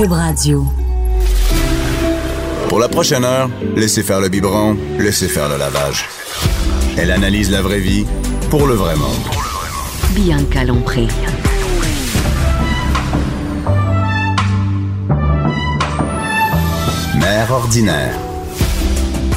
Cube Radio. Pour la prochaine heure, laissez faire le biberon, laissez faire le lavage. Elle analyse la vraie vie pour le vrai monde. Bianca Lompré. Mère ordinaire.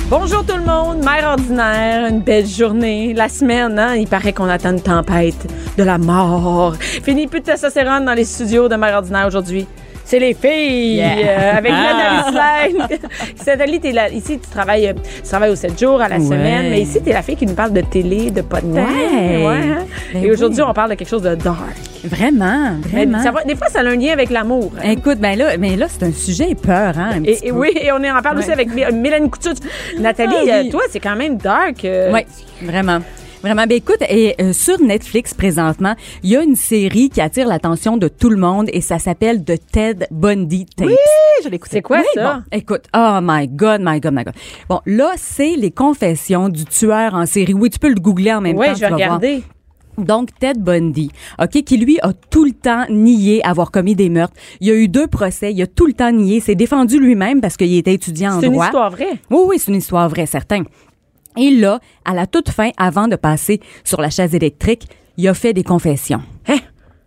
Bonjour tout le monde, mère ordinaire, une belle journée. La semaine, hein, il paraît qu'on attend une tempête de la mort. Fini plus de testostérone dans les studios de mère ordinaire aujourd'hui. C'est les filles euh, avec Ah. Nathalie. Nathalie, là, ici tu travailles, euh, tu travailles aux 7 jours à la Ouais. semaine, mais ici t'es la fille qui nous parle de télé, de podcast. Ouais. hein. Ben Et aujourd'hui, oui. on parle de quelque chose de dark. Vraiment, Mais vraiment. ça va- des fois, ça a un lien avec l'amour. hein. Écoute, ben là, mais là, c'est un sujet peur, hein, un Et, petit et peu. oui, et on en parle aussi Ouais. avec Mé- Mélanie Couture. Nathalie, Ah oui. euh, toi, c'est quand même dark. euh, Oui, vraiment. Vraiment. Ben écoute, et euh, sur Netflix présentement, il y a une série qui attire l'attention de tout le monde et ça s'appelle The Ted Bundy Tapes. je l'écoute. C'est quoi Oui, ça? bon, écoute, oh my God, my God, my God. Bon, là, c'est les confessions du tueur en série. Oui, tu peux le googler en même Oui, temps. je vais voir. regarder. Donc, Ted Bundy, OK, qui lui a tout le temps nié avoir commis des meurtres. Il y a eu deux procès, il a tout le temps nié, s'est défendu lui-même parce qu'il était étudiant en C'est une droit. histoire vraie. Oui, oui, c'est une histoire vraie, certain. Et là, à la toute fin, avant de passer sur la chaise électrique, il a fait des confessions. Hein?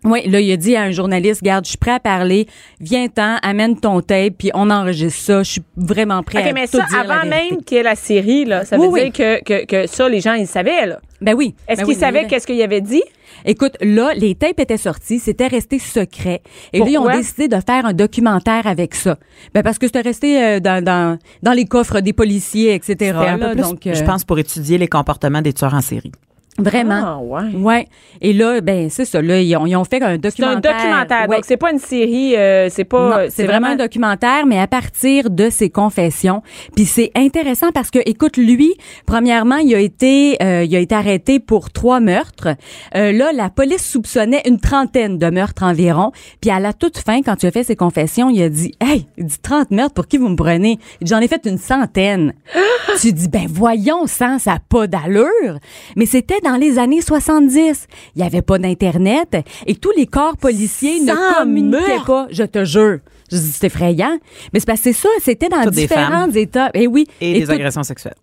Oui, là, il a dit à un journaliste, garde, je suis prêt à parler, viens-t'en, amène ton tape, puis on enregistre ça, je suis vraiment prêt à mais tout ça, dire avant même qu'il y ait la série, là, ça veut Oui, dire que, que, que ça, les gens, ils savaient. là. Ben oui. Est-ce Ben oui, savaient mais- qu'est-ce qu'il avait dit? Écoute, là, les tapes étaient sorties, c'était resté secret. Et là, ils ont Pourquoi? décidé de faire un documentaire avec ça. Ben parce que c'était resté euh, dans, dans, dans les coffres des policiers, etc. C'était un là, peu plus, donc, euh, je pense, pour étudier les comportements des tueurs en série. Vraiment. Ah, ouais. Ouais. Et là, ben c'est ça. Là, ils ont, ils ont fait un C'est un documentaire. documentaire. Ouais. Donc, c'est pas une série, euh, c'est pas. Non, c'est vraiment un documentaire, mais à partir de ses confessions. Puis c'est intéressant parce que, écoute, lui, premièrement, il a été, euh, il a été arrêté pour trois meurtres. Euh, là, la police soupçonnait une trentaine de meurtres environ. Puis à la toute fin, quand tu as fait ses confessions, il a dit, hey, il dit 30 meurtres, pour qui vous me prenez J'en ai fait une centaine. tu dis, ben voyons, ça, ça a pas d'allure. Mais c'était dans les années 70. Il y avait pas d'internet et tous les corps policiers ne communiquaient pas. Je te jure. Je dis, c'est effrayant. Mais c'est parce que c'est ça, c'était dans Toutes femmes. états. Et oui. Et, des tout- agressions sexuelles.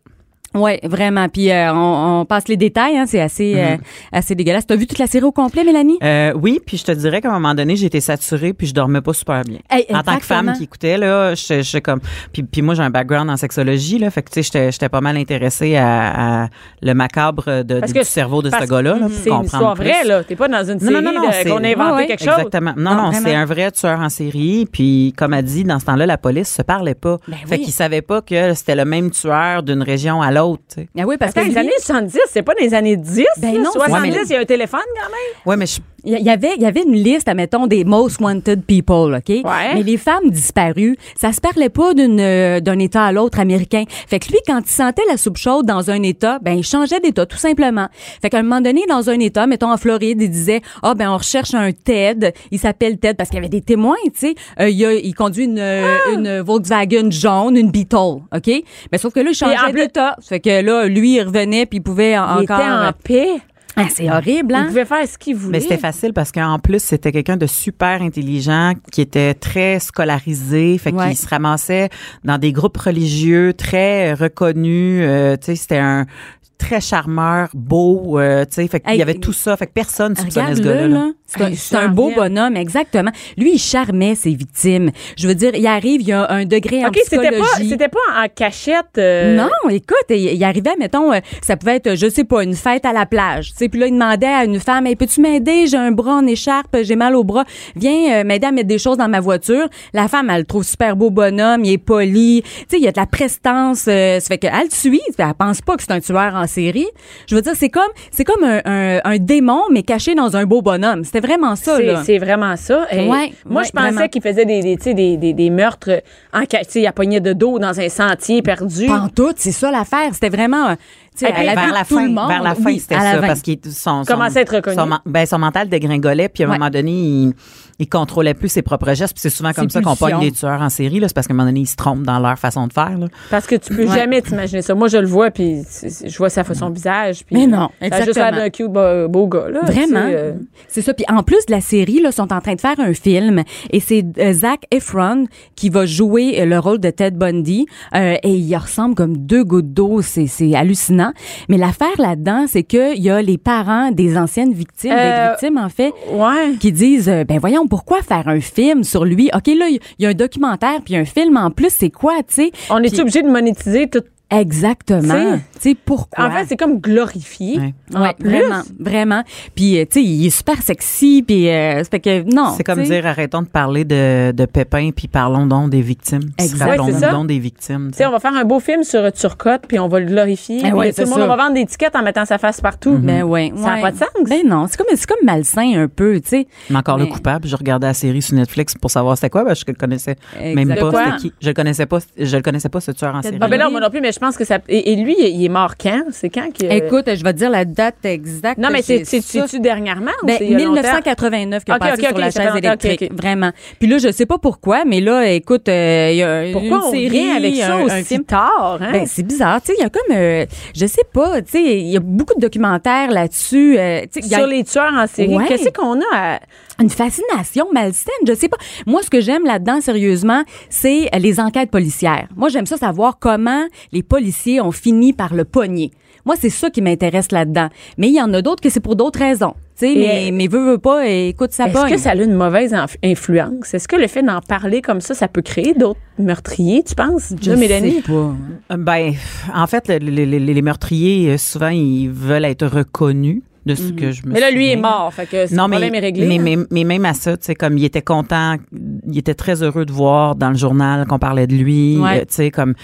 Ouais, vraiment. Puis euh, on, on passe les détails, hein, c'est assez, euh, assez dégueulasse. T'as vu toute la série au complet, Mélanie? Euh, oui, puis je te dirais qu'à un moment donné, été saturée puis je dormais pas super bien. Hey, en tant que femme qui écoutait là, je je comme puis, puis moi j'ai un background en sexologie là, fait que tu sais j'étais j'étais pas mal intéressée à, à le macabre de, du cerveau de ce gars-là là, C'est une histoire vraie, là. T'es pas dans une série non, non, non, de- c'est- qu'on a inventé Ouais, ouais, quelque chose. Exactement. Non, Non, non, vraiment. c'est un vrai tueur en série. Puis, comme a dit, dans ce temps-là, la police se parlait pas. Ben fait oui. qu'ils savaient pas que c'était le même tueur d'une région à l'autre. Sais. Ah oui, parce Attends, que les lui, années 70, c'est pas des années 10. Ben là. non, 70, Ouais, mais- il y a un téléphone quand même. Ouais, mais je, il y avait, il y avait une liste, admettons, des most wanted people, OK? Mais les femmes disparues, ça se parlait pas d'une, euh, d'un État à l'autre américain. Fait que lui, quand il sentait la soupe chaude dans un État, ben, il changeait d'État, tout simplement. Fait qu'à un moment donné, dans un État, mettons en Floride, il disait, ah, ben, on recherche un Ted. Il s'appelle Ted parce qu'il y avait des témoins, tu sais. Euh, il, a- il conduit une, euh, une Volkswagen jaune, une Beetle, OK? Mais sauf que là, il changeait d'État. Fait que là, lui, il revenait puis il pouvait Il encore... était en paix. Ah, c'est horrible, Il hein? pouvait faire ce qu'il voulait. Mais c'était facile parce qu'en plus, c'était quelqu'un de super intelligent qui était très scolarisé. Fait Ouais. qu'il se ramassait dans des groupes religieux très reconnus. Euh, tu sais, c'était un très charmeur, beau. Euh, tu sais, fait qu'il y avait tout ça. Fait que personne soupçonnait ce gars-là. là. là. C'est un, Hey, c'est un beau bonhomme, exactement. Lui, il charmait ses victimes. Je veux dire, il arrive, il y a un degré en OK, c'était psychologie. pas, c'était pas en cachette. euh, Non, écoute, il, il arrivait, mettons, euh, ça pouvait être, je sais pas, une fête à la plage. Tu sais, puis là, il demandait à une femme, hey, peux-tu m'aider? J'ai un bras en écharpe, j'ai mal au bras. Viens euh, m'aider à mettre des choses dans ma voiture. La femme, elle le trouve super beau bonhomme, il est poli. Tu sais, il y a de la prestance. euh, ça fait qu'elle le suit. Elle pense pas que c'est un tueur en série. Je veux dire, c'est comme, c'est comme un, un, un démon, mais caché dans un beau bonhomme. C'était vraiment ça, C'est, là. c'est vraiment ça. Et Ouais, moi, ouais, je pensais qu'il faisait des, des, des, des, des meurtres en il a pogné de dos dans un sentier perdu. Pantoute, c'est ça l'affaire. C'était vraiment, euh, sais, à la vers la tout fin, le monde. vers la fin, Oui, c'était ça, parce qu'il son, à être reconnu. Son, ben, son mental dégringolait, puis à un Ouais. moment donné, il, il contrôlait plus ses propres gestes, puis c'est souvent comme ça qu'on pogne les tueurs en série, là, c'est parce qu'à un moment donné, ils se trompent dans leur façon de faire. Là. Parce que tu peux Ouais. jamais t'imaginer ça. Moi, je le vois, puis je vois ça fait son visage. Puis Mais non, a juste l'air exactement. d'un cute beau, beau gars, là. Vraiment. euh. C'est ça. Puis en plus de la série, là, sont en train de faire un film et c'est euh, Zac Efron qui va jouer euh, le rôle de Ted Bundy euh, et il ressemble comme deux gouttes d'eau. C'est, c'est Mais l'affaire là-dedans, c'est que il y a les parents des anciennes victimes, Euh, des victimes en fait, Ouais. qui disent euh, ben voyons pourquoi faire un film sur lui? Ok là il y a un documentaire puis un film en plus c'est quoi tu sais? On est obligé de monétiser tout. Exactement tu sais pourquoi? En fait, c'est comme glorifié. Ouais. Vraiment, vraiment. Puis, euh, tu sais, il est super sexy, puis euh, fait que non. C'est comme dire, arrêtons de parler de, de Pépin, puis parlons donc des victimes. Parlons Ouais, donc des victimes. Tu sais, on va faire un beau film sur Turcotte, puis on va le glorifier. Eh tout le monde ça. va vendre des tickets en mettant sa face partout. Ben ouais, Ça n'a ouais. pas de sens. Ben non, c'est comme c'est comme malsain un peu, tu sais. Mais encore le Mais- coupable, je regardais la série sur Netflix pour savoir c'était quoi, parce que je le connaissais même pas qui. Je le connaissais pas, je le connaissais pas ce tueur en série. Ah, ben là, Oui. moi non plus, mais je pense que ça. Et, et lui, il est mort quand? C'est quand que. Écoute, je vais te dire la date exacte. Non, mais c'est-tu dernièrement ou Ben, c'est il y a longtemps? 1989 qui a passé sur la chaise électrique, vraiment. Puis là, je sais pas pourquoi, mais là, écoute, euh, il y a Pourquoi une on série, avec ça un- aussi tard? Hein? Ben, c'est bizarre, tu sais, il y a comme, euh, je sais pas, tu sais, il y a beaucoup de documentaires là-dessus. euh, a- sur les tueurs en série. Ouais. Qu'est-ce qu'on a à. une fascination malsaine, je sais pas. Moi, ce que j'aime là-dedans, sérieusement, c'est les enquêtes policières. Moi, j'aime ça savoir comment les policiers ont fini par le pogner. Moi, c'est ça qui m'intéresse là-dedans. Mais il y en a d'autres que c'est pour d'autres raisons. Tu sais, mais, mais veux, veux pas, et écoute, ça Est-ce que ça a une mauvaise inf- influence? Est-ce que le fait d'en parler comme ça, ça peut créer d'autres meurtriers, tu penses? Je Là, Mélanie? sais pas. Euh, Ben, en fait, le- le- le- les meurtriers, euh, souvent, ils veulent être reconnus de ce que je me. Mais là, lui est mort, fait que Non, mais, problème est réglé. mais, hein? mais, mais même à ça, tu sais, comme il était content, il était très heureux de voir dans le journal qu'on parlait de lui, Ouais. euh, tu sais, comme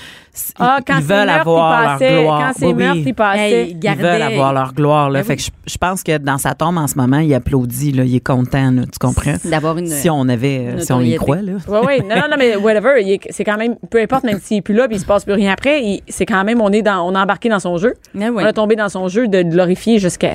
Ah, ils, quand ils veulent avoir il leur passait. gloire. Quand c'est Oui, oui. meurtre, il passait. Hey, Ils veulent avoir leur gloire. Là. Ben fait oui. que je, je pense que dans sa tombe en ce moment, il applaudit, là, il est content, là, tu comprends? D'avoir une. Si on avait, euh, si on y croit, là. Oui, oui. Non, non, non, mais whatever. C'est quand même, peu importe, même s'il est plus là puis il se passe plus rien après, c'est quand même, on est dans, on est embarqué dans son jeu. Mais oui. On a tombé dans son jeu de glorifier jusqu'à.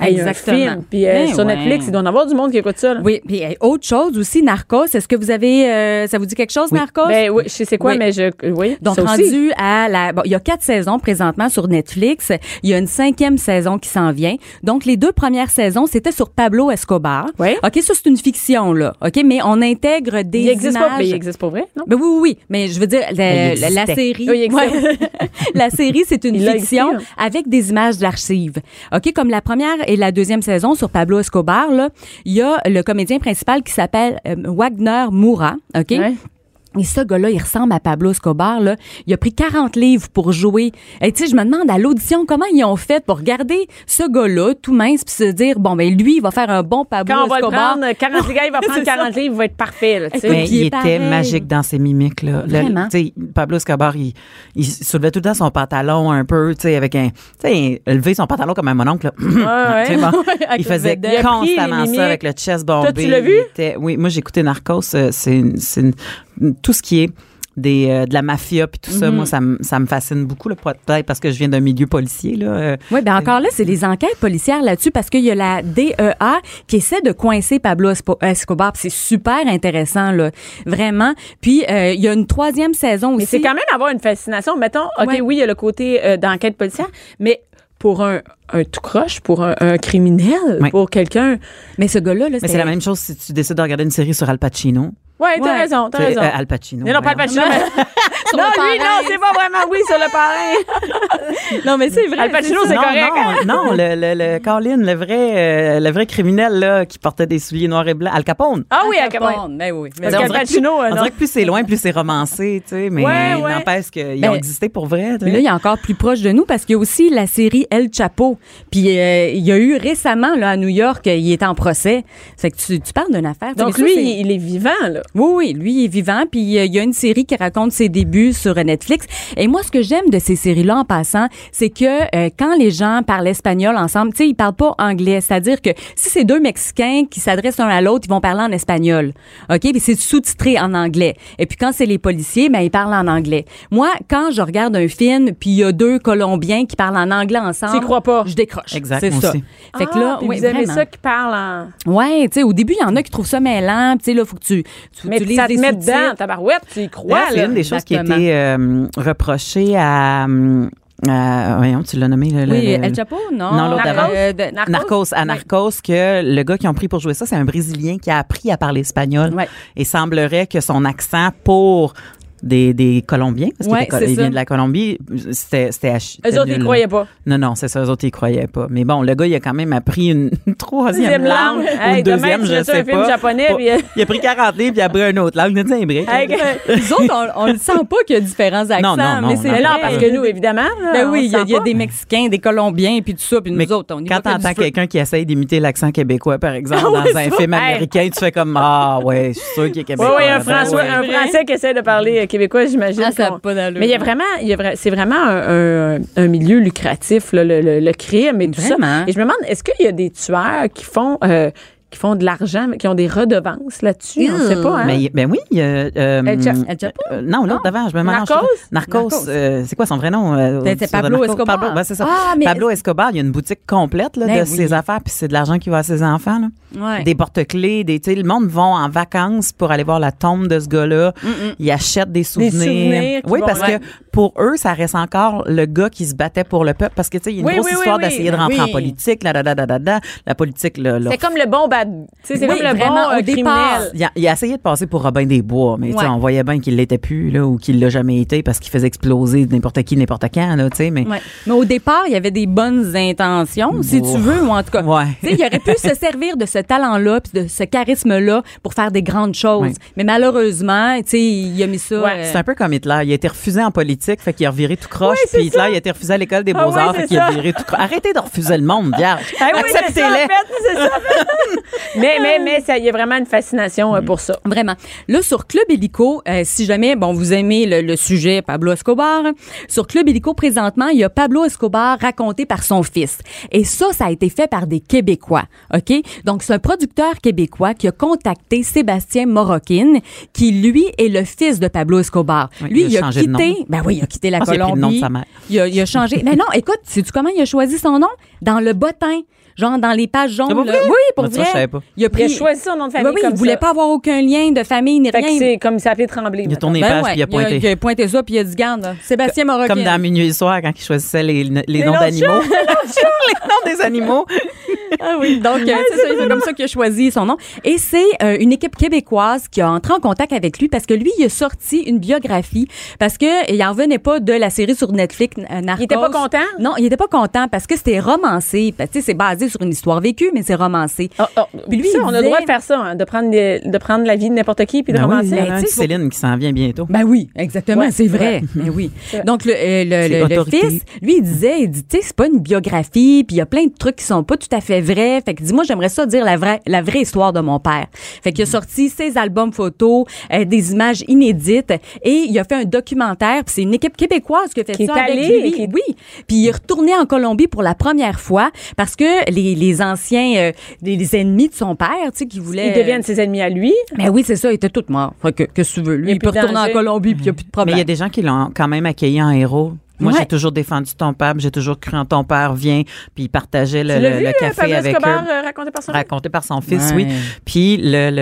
Hey, un Exactement. film. Puis euh, Ben sur ouais. Netflix, il doit y en avoir du monde qui écoute ça. là. Oui, puis euh, autre chose aussi, Narcos. Est-ce que vous avez, euh, ça vous dit quelque chose, Narcos? Ben oui, je sais c'est quoi, Oui. mais je. Oui. Donc, ça aussi. rendu à la. Bon, il y a quatre saisons présentement sur Netflix. Il y a une cinquième saison qui s'en vient. Donc, les deux premières saisons, c'était sur Pablo Escobar. Oui. OK, ça, c'est une fiction, là. OK, mais on intègre des Il existe images. pas, mais il existe pas vrai, non? Ben oui, oui, oui. Mais je veux dire, la, série. Oui, il existe. Ouais. la série, c'est une Il fiction existé, avec des images d'archives. OK, comme la première et la deuxième saison sur Pablo Escobar, là, il y a le comédien principal qui s'appelle euh, Wagner Moura. OK? Et ce gars-là, il ressemble à Pablo Escobar. Là. Il a pris 40 livres pour jouer. Et tu sais, je me demande à l'audition comment ils ont fait pour regarder ce gars-là tout mince puis se dire bon ben lui, il va faire un bon Pablo Quand on va le Escobar. prendre, 40 gars, il va prendre C'est ça. 40 livres, il va être parfait, là, tu sais. Écoute, Mais il était pareil. magique dans ses mimiques. Là. Le- Vraiment. tu sais, Pablo Escobar, il, il soulevait tout le temps son pantalon un peu, tu sais, avec un... Tu sais, lever son pantalon comme un mononcle. là. ouais. Bon, il faisait le. Il constamment ça avec le chest bombé. Toi, tu l'as vu? Était- oui, moi, j'ai écouté Narcos. euh, C'est une- c'est une- tout ce qui est des, euh, de la mafia puis tout ça, moi, ça, me- ça me fascine beaucoup, peut-être parce que je viens d'un milieu policier. Là, euh, Oui, ben encore là, c'est les enquêtes policières là-dessus parce qu'il y a la DEA qui essaie de coincer Pablo Espo- Escobar. puis C'est super intéressant, là. Vraiment. Puis, euh, il y a une troisième saison aussi. Mais c'est quand même avoir une fascination. Mettons, OK, Ouais. oui, il y a le côté euh, d'enquête policière, mais pour un, un tout croche, pour un, un criminel, Oui. pour quelqu'un. Mais ce gars-là, là, c'est la même chose si tu décides de regarder une série sur Al Pacino. Ouais, t'as Ouais. raison, t'as raison. euh, Al Pacino. mais non, pas voyons. Pacino. mais- non, lui, parrain. non, c'est pas vraiment oui sur le parrain. Non, mais c'est vrai. Al Pacino, c'est non, correct. hein? Non, non, le, le, le Colin, le vrai, euh, le vrai criminel là, qui portait des souliers noirs et blancs, Al Capone. Ah oui, Al Capone. Capone. Ben oui. Parce qu'Al Pacino, euh, On non. dirait que plus c'est loin, plus c'est romancé, tu sais, mais Ouais, ouais. n'empêche qu'ils Ben, ont existé pour vrai. Mais là, il est encore plus proche de nous parce qu'il y a aussi la série El Chapo. Puis euh, il y a eu récemment là à New York, il est en procès. Fait que tu, tu parles d'une affaire. Donc Mais lui, c'est- il, il est vivant, là. Oui, oui, lui il est vivant, puis euh, il y a une série qui raconte ses débuts sur Netflix. Et moi, ce que j'aime de ces séries-là en passant, c'est que euh, quand les gens parlent espagnol ensemble, tu sais, ils parlent pas anglais. C'est-à-dire que si c'est deux Mexicains qui s'adressent l'un à l'autre, ils vont parler en espagnol, ok, puis c'est sous-titré en anglais. Et puis quand c'est les policiers, ben ils parlent en anglais. Moi, quand je regarde un film, puis il y a deux Colombiens qui parlent en anglais ensemble, crois pas? Je décroche. Exact, C'est ça. aussi. Fait que Ah, là, puis oui, vous aimez vraiment. ça qui parle en. Ouais, tu sais, au début, il y en a qui trouvent ça mêlant. Tu sais, là, faut que tu, tu Mais utilises ça te des met dedans, tabarouette, tu y crois, c'est une des choses qui a été euh, reprochée à, à- voyons, tu l'as nommé, le, Oui, le- El Chapo, non? Non, l'autre d'avant. Euh, de- Narcos? Narcos, à. Narcos, que le gars qui ont pris pour jouer ça, c'est un Brésilien qui a appris à parler espagnol. Ouais. Et semblerait que son accent pour des, des Colombiens, parce Ouais, qu'il il vient de la Colombie, c'était ch- Eux autres, ils croyaient pas. Non, non, c'est ça, eux autres, ils croyaient pas. Mais bon, le gars, il a quand même appris une, une troisième langue, ou une demain, deuxième, je sais un film pas. japonais, Pas- puis, euh, Il a pris 40 livres, puis il a appris une autre langue. Il a dit un break. Hey, Nous autres, on, le sent pas qu'il y a différents accents, Non, non, non, mais c'est vrai. parce que nous, évidemment. là, Ben oui, il y a, il y des Mexicains, des Colombiens, puis tout ça, puis nous Mais autres, on quand t'entends quelqu'un qui essaye d'imiter l'accent québécois, par exemple, Ah dans un film américain, tu fais comme Ah, ouais, je suis sûr qu'il est québécois. oui, un Français qui essaie de parler euh, québécois, j'imagine. Ah, ça pas. Mais il y a vraiment, il y a vra- c'est vraiment un, un- un milieu lucratif, là, le, le- le crime et tout Vraiment? ça. Et je me demande, est-ce qu'il y a des tueurs qui font, euh, qui font de l'argent, mais qui ont des redevances là-dessus? On ne sait pas, hein? Mais, ben oui, il euh, El Cha- El Chapo? euh, non, l'autre d'avant, je me mélange. Narcos? Narcos, Narcos. euh, c'est quoi son vrai nom? euh, Ben, c'est Pablo Narcos? Escobar. Pablo, ben, c'est ça. Ah, mais- Pablo Escobar, il y a une boutique complète là, Ben de oui. ses affaires, puis c'est de l'argent qui va à ses enfants. Là. Ouais. Des porte-clés, des, le monde vont en vacances pour aller voir la tombe de ce gars-là. Ils achètent des souvenirs. souvenirs qui oui, parce que pour eux, ça reste encore le gars qui se battait pour le peuple. Parce que, tu sais, il y a une Oui, grosse oui, histoire oui. d'essayer de rentrer en politique. La, la, politique, le C'est comme le bon bad. C'est comme le vraiment, bon euh, départ. criminel. il a, il a essayé de passer pour Robin des Bois, mais Ouais. on voyait bien qu'il l'était plus là, ou qu'il l'a jamais été parce qu'il faisait exploser n'importe qui, n'importe quand. Là, tu sais, mais Ouais. Mais au départ, il y avait des bonnes intentions, si Oh. tu veux, ou en tout cas. Ouais. Il aurait pu se servir de ce talent-là, puis de ce charisme-là pour faire des grandes choses. Mais malheureusement, tu sais, il a mis ça. Ouais, euh, c'est un peu comme Hitler. Il a été refusé en politique, fait qu'il a reviré tout croche. Oui, c'est puis ça. il a été refusé à l'école des Ah beaux-arts, oui, fait qu'il a ça. viré tout croche. Arrêtez de refuser le monde, vierge. Ah oui, Acceptez-les. fait, c'est ça. mais, mais, mais, ça, il y a vraiment une fascination euh, pour ça. Vraiment. Là, sur Club Illico, euh, si jamais, bon, vous aimez le, le sujet Pablo Escobar, sur Club Illico, présentement, il y a Pablo Escobar raconté par son fils. Et ça, ça a été fait par des Québécois, OK? Donc, c'est un producteur québécois qui a contacté Sébastien Morockin, qui, lui, est le fils de Pablo Escobar. Oui, lui, il a il a, changé de nom. quitté, ben oui, il a quitté la Je pense qu'il a pris le Colombie. nom de sa mère. Il a, il a changé. Mais non, écoute, sais-tu comment il a choisi son nom? Dans le bottin. Genre dans les pages jaunes. C'est pas là. vrai? Oui, pour vrai. pas. Il a Il a choisi son nom de famille Oui, oui, comme il voulait ça. pas avoir aucun lien de famille ni Fait que rien. c'est comme il s'appelait Tremblay. Il a tourné Ben page, ouais, puis il a pointé. Il a, pointé ça, puis il a dit, garde, Sébastien Moroccan. Comme dans Minuit et Soir, quand il choisissait les, les, noms d'animaux. les noms des animaux. Ah oui, donc euh, c'est ça, c'est comme ça qu'il a choisi son nom. Et c'est euh, une équipe québécoise qui a entré en contact avec lui parce que lui, il a sorti une biographie parce que il en revenait pas de la série sur Netflix euh, Narcos. Il était pas content? Non, il était pas content parce que c'était romancé. Parce que, tu sais, c'est basé sur une histoire vécue, mais c'est romancé. Oh, oh. Puis lui, ça, il on a le droit de faire ça, hein, de, prendre de prendre la vie de n'importe qui puis de Ben oui, romancer. il y en a un tu qui sais, Céline qui s'en vient bientôt. Ben oui, exactement, Ouais, c'est vrai. Ben oui. Donc le, euh, le, fils, lui, il disait, il dit, tu sais, c'est pas une biographie, puis il y a plein de trucs qui sont pas tout à fait vrais. Fait que dis moi, j'aimerais ça dire la vraie, la vraie histoire de mon père. Fait qu'il a sorti ses albums photos, euh, des images inédites, et il a fait un documentaire. Puis c'est une équipe québécoise qui a fait Qui ça est avec allée, lui. qui est- Oui. Puis il est retourné en Colombie pour la première fois parce que les, les anciens, euh, les, les ennemis de son père, tu sais, qui voulaient. Ils deviennent ses ennemis à lui. Mais oui, c'est ça, ils étaient tous morts. Fait que, que tu veux, lui, Il il peut retourner en. Colombie, puis il n'y a plus de Mais problème. il y a des gens qui l'ont quand même accueilli en héros. Moi, Ouais. j'ai toujours défendu ton père, j'ai toujours cru en ton père, viens, puis il partageait le, Tu l'as le- vu, le euh, café avec Escobar eux. raconté par son raconté par son fils, Ouais. oui. Puis le, le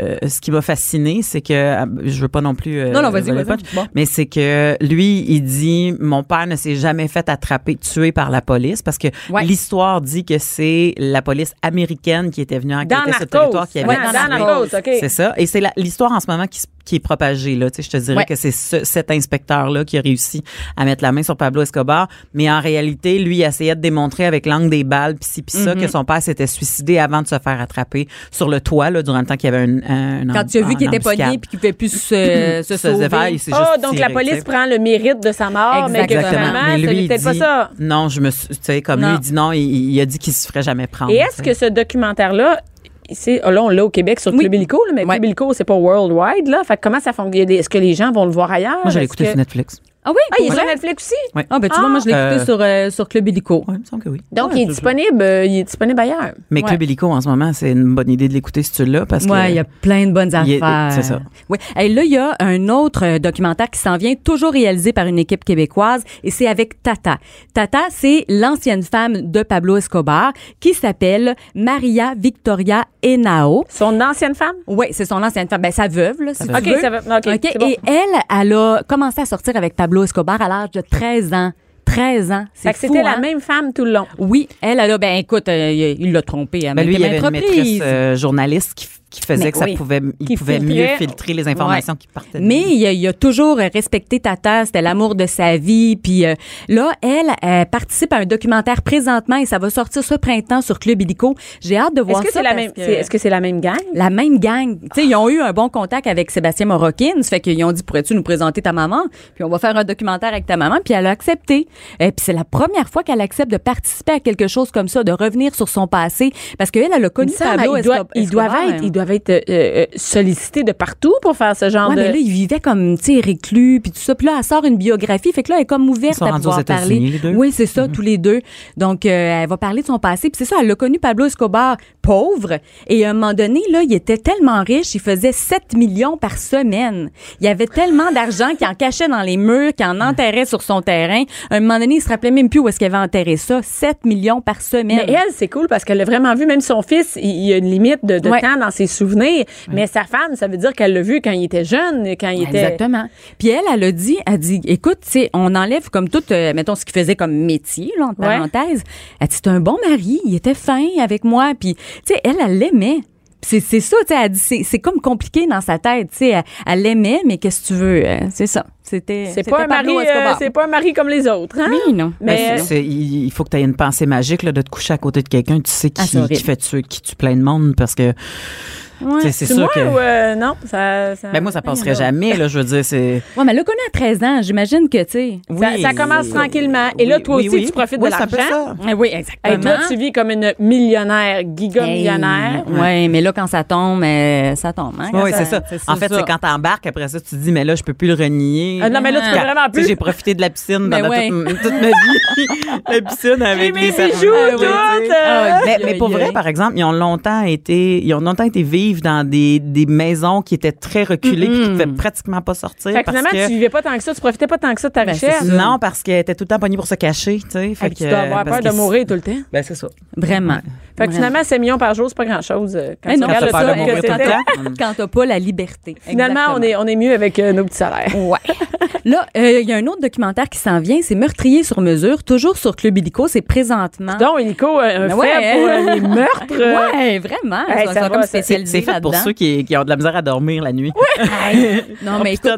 euh, ce qui m'a fasciné, c'est que euh, je veux pas non plus euh, Non, non, vas-y, punch, Bon. mais c'est que lui, il dit mon père ne s'est jamais fait attraper, tuer par la police parce que Ouais. l'histoire dit que c'est la police américaine qui était venue enquêter Narcos. territoire qui avait tué. C'est ça. Et c'est l'histoire en ce moment qui, se- qui est propagée. Là. Tu sais, je te dirais Ouais. que c'est ce- cet inspecteur-là qui a réussi à mettre la main sur Pablo Escobar. Mais en réalité, lui, il essayait de démontrer avec l'angle des balles, ci, puis Mm-hmm. ça, que son père s'était suicidé avant de se faire attraper sur le toit, là, durant le temps qu'il y avait un, un, Quand tu as vu qu'il était pogné puis qu'il ne pouvait plus se, se Se sauver. il Oh, juste donc tiré, la police prend le mérite de sa mort, mais que finalement, Mais lui, peut-être pas ça. Non, je me suis, tu sais, comme Non. lui, il dit non, il, il a dit qu'il se ferait jamais prendre. Et est-ce que ce documentaire-là, ici, là, on l'a au Québec sur. Club Illico, mais Ouais. Club Illico, c'est pas worldwide, là. Fait que comment ça fonctionne? Est-ce que les gens vont le voir ailleurs? Moi, je l'ai écouté que- sur Netflix. Ah oui, Ah, il est sur? Netflix aussi? Ah, ben tu vois, moi, je l'ai écouté Euh, sur, euh, sur Club Illico. Ouais, il me semble que oui. Donc, Ouais, il est disponible, euh, il est disponible ailleurs. Mais Ouais. Club Illico, en ce moment, c'est une bonne idée de l'écouter si tu l'as parce que. Ouais, il y a plein de bonnes affaires. c'est ça. Oui. Et là, il y a un autre euh, documentaire qui s'en vient, toujours réalisé par une équipe québécoise, et c'est avec Tata. Tata, c'est l'ancienne femme de Pablo Escobar, qui s'appelle Maria Victoria Henao. Son ancienne femme? Oui, c'est son ancienne femme. Ben, sa veuve, là, si tu OK, veux. ça. OK, OK, c'est bon. Et elle, elle a commencé à sortir avec Pablo Escobar à l'âge de 13 ans. 13 ans. C'est c'était hein? la même femme tout le long. Oui, elle, elle a, ben écoute, euh, il l'a trompée à Ben, lui, il y avait maintes une reprises. maîtresse euh, journaliste qui, qui faisait Mais que ça oui. pouvait, il Qui pouvait filtrait. mieux filtrer les informations qui partaient. Mais il a, il a toujours respecté Tata, c'était l'amour de sa vie. Puis euh, là, elle, elle participe à un documentaire présentement et ça va sortir ce printemps sur Club Illico. J'ai hâte de Est-ce voir que ça. c'est la même, que- c'est- est-ce que c'est la même gang? la même gang. Tu sais, ils ont eu un bon contact avec Sébastien Morockin. Ça fait qu'ils ont dit, pourrais-tu nous présenter ta maman? Puis on va faire un documentaire avec ta maman. Puis elle a accepté. Et puis c'est la première fois qu'elle accepte de participer à quelque chose comme ça, de revenir sur son passé. Parce qu'elle, elle a connu Pablo ils, doivent, Escob- ils doivent Escobar, être, hein. Doivent être euh, euh, sollicités de partout pour faire ce genre Ouais, de. mais là, il vivait comme, tu sais, reclus, puis tout ça. Puis là, elle sort une biographie. Fait que là, elle est comme ouverte Ils sont à pouvoir parler. les deux. Oui, c'est ça, tous les deux. Donc, euh, elle va parler de son passé. Puis c'est ça, elle a connu Pablo Escobar pauvre. Et à un moment donné, là, il était tellement riche, il faisait 7 millions par semaine. Il y avait tellement d'argent qu'il en cachait dans les murs, qu'il en enterrait sur son terrain. À un moment donné, il se rappelait même plus où est-ce qu'il avait enterré ça. 7 millions par semaine. Mais elle, c'est cool parce qu'elle a vraiment vu, même son fils, il il y a une limite de, de Ouais. temps dans ses souvenirs. Mais sa femme, ça veut dire qu'elle l'a vu quand il était jeune, quand il était. Exactement. Puis elle, elle a dit, elle dit, écoute, tu sais, on enlève comme tout, euh, mettons, ce qu'il faisait comme métier, là, entre Ouais. parenthèses. Elle dit, c'est un bon mari, il était fin avec moi. Puis, tu sais, elle, elle l'aimait. C'est, c'est ça, tu sais, elle dit, c'est, c'est comme compliqué dans sa tête, tu sais, elle, elle l'aimait, mais qu'est-ce que tu veux, euh, c'est ça. C'était, C'est pas un mari, euh, c'est pas un mari comme les autres, hein? Oui, non. Mais- Ben, il faut que tu aies une pensée magique là, de te coucher à côté de quelqu'un, tu sais, Ah, qui, horrible. qui fait tuer, qui tue plein de monde parce que Ouais. c'est sûr moi que. ou euh, non? Ça, ça- Ben moi, ça passerait jamais, là, je veux dire, c'est. Ouais, mais elle l'a connu à 13 ans, j'imagine que, tu sais. Ça, ça commence tranquillement. Et là, toi Oui, aussi, oui. tu profites Oui, de l'argent. ça. Eh Oui, exactement. toi, tu vis comme une millionnaire, giga millionnaire. Hey, ouais, mais là, quand ça tombe, euh, ça tombe. Hein, Oui, c'est ça. En fait, c'est quand t'embarques, après ça, tu te dis, mais là, je peux plus le renier. Ah, non, mais là, tu peux vraiment Tu sais, plus. j'ai profité de la piscine pendant toute, toute ma vie. la piscine avec les bijoux, mais, pour vrai, par exemple, ils ont longtemps été, ils ont longtemps été vivre dans des, des maisons qui étaient très reculées puis qui pouvaient pratiquement pas sortir Fait que parce finalement, que tu vivais pas tant que ça, tu profitais pas tant que ça de ta Ben, c'est richesse. non parce qu'elle était tout le temps pognée pour se cacher, tu sais. Fait Fait que tu dois avoir peur de mourir tout le temps. Ben c'est ça. Vraiment. Fait que finalement, 7 millions par jour, c'est pas grand-chose. euh, Quand Mais tu non, regardes le que tout le temps. Quand t'as pas la liberté. Finalement, on est, on est mieux avec euh, nos petits salaires. Ouais. Là, euh, il y a un autre documentaire qui s'en vient, c'est Meurtrier sur mesure, toujours sur Club Illico, c'est présentement. Donc, Hélico, un Ben fait ouais. pour euh, les meurtres. Ouais, vraiment. Hey, ça va, comme ça, spécialisés C'est fait pour ceux qui, qui ont de la misère à dormir la nuit. Non, On mais écoute,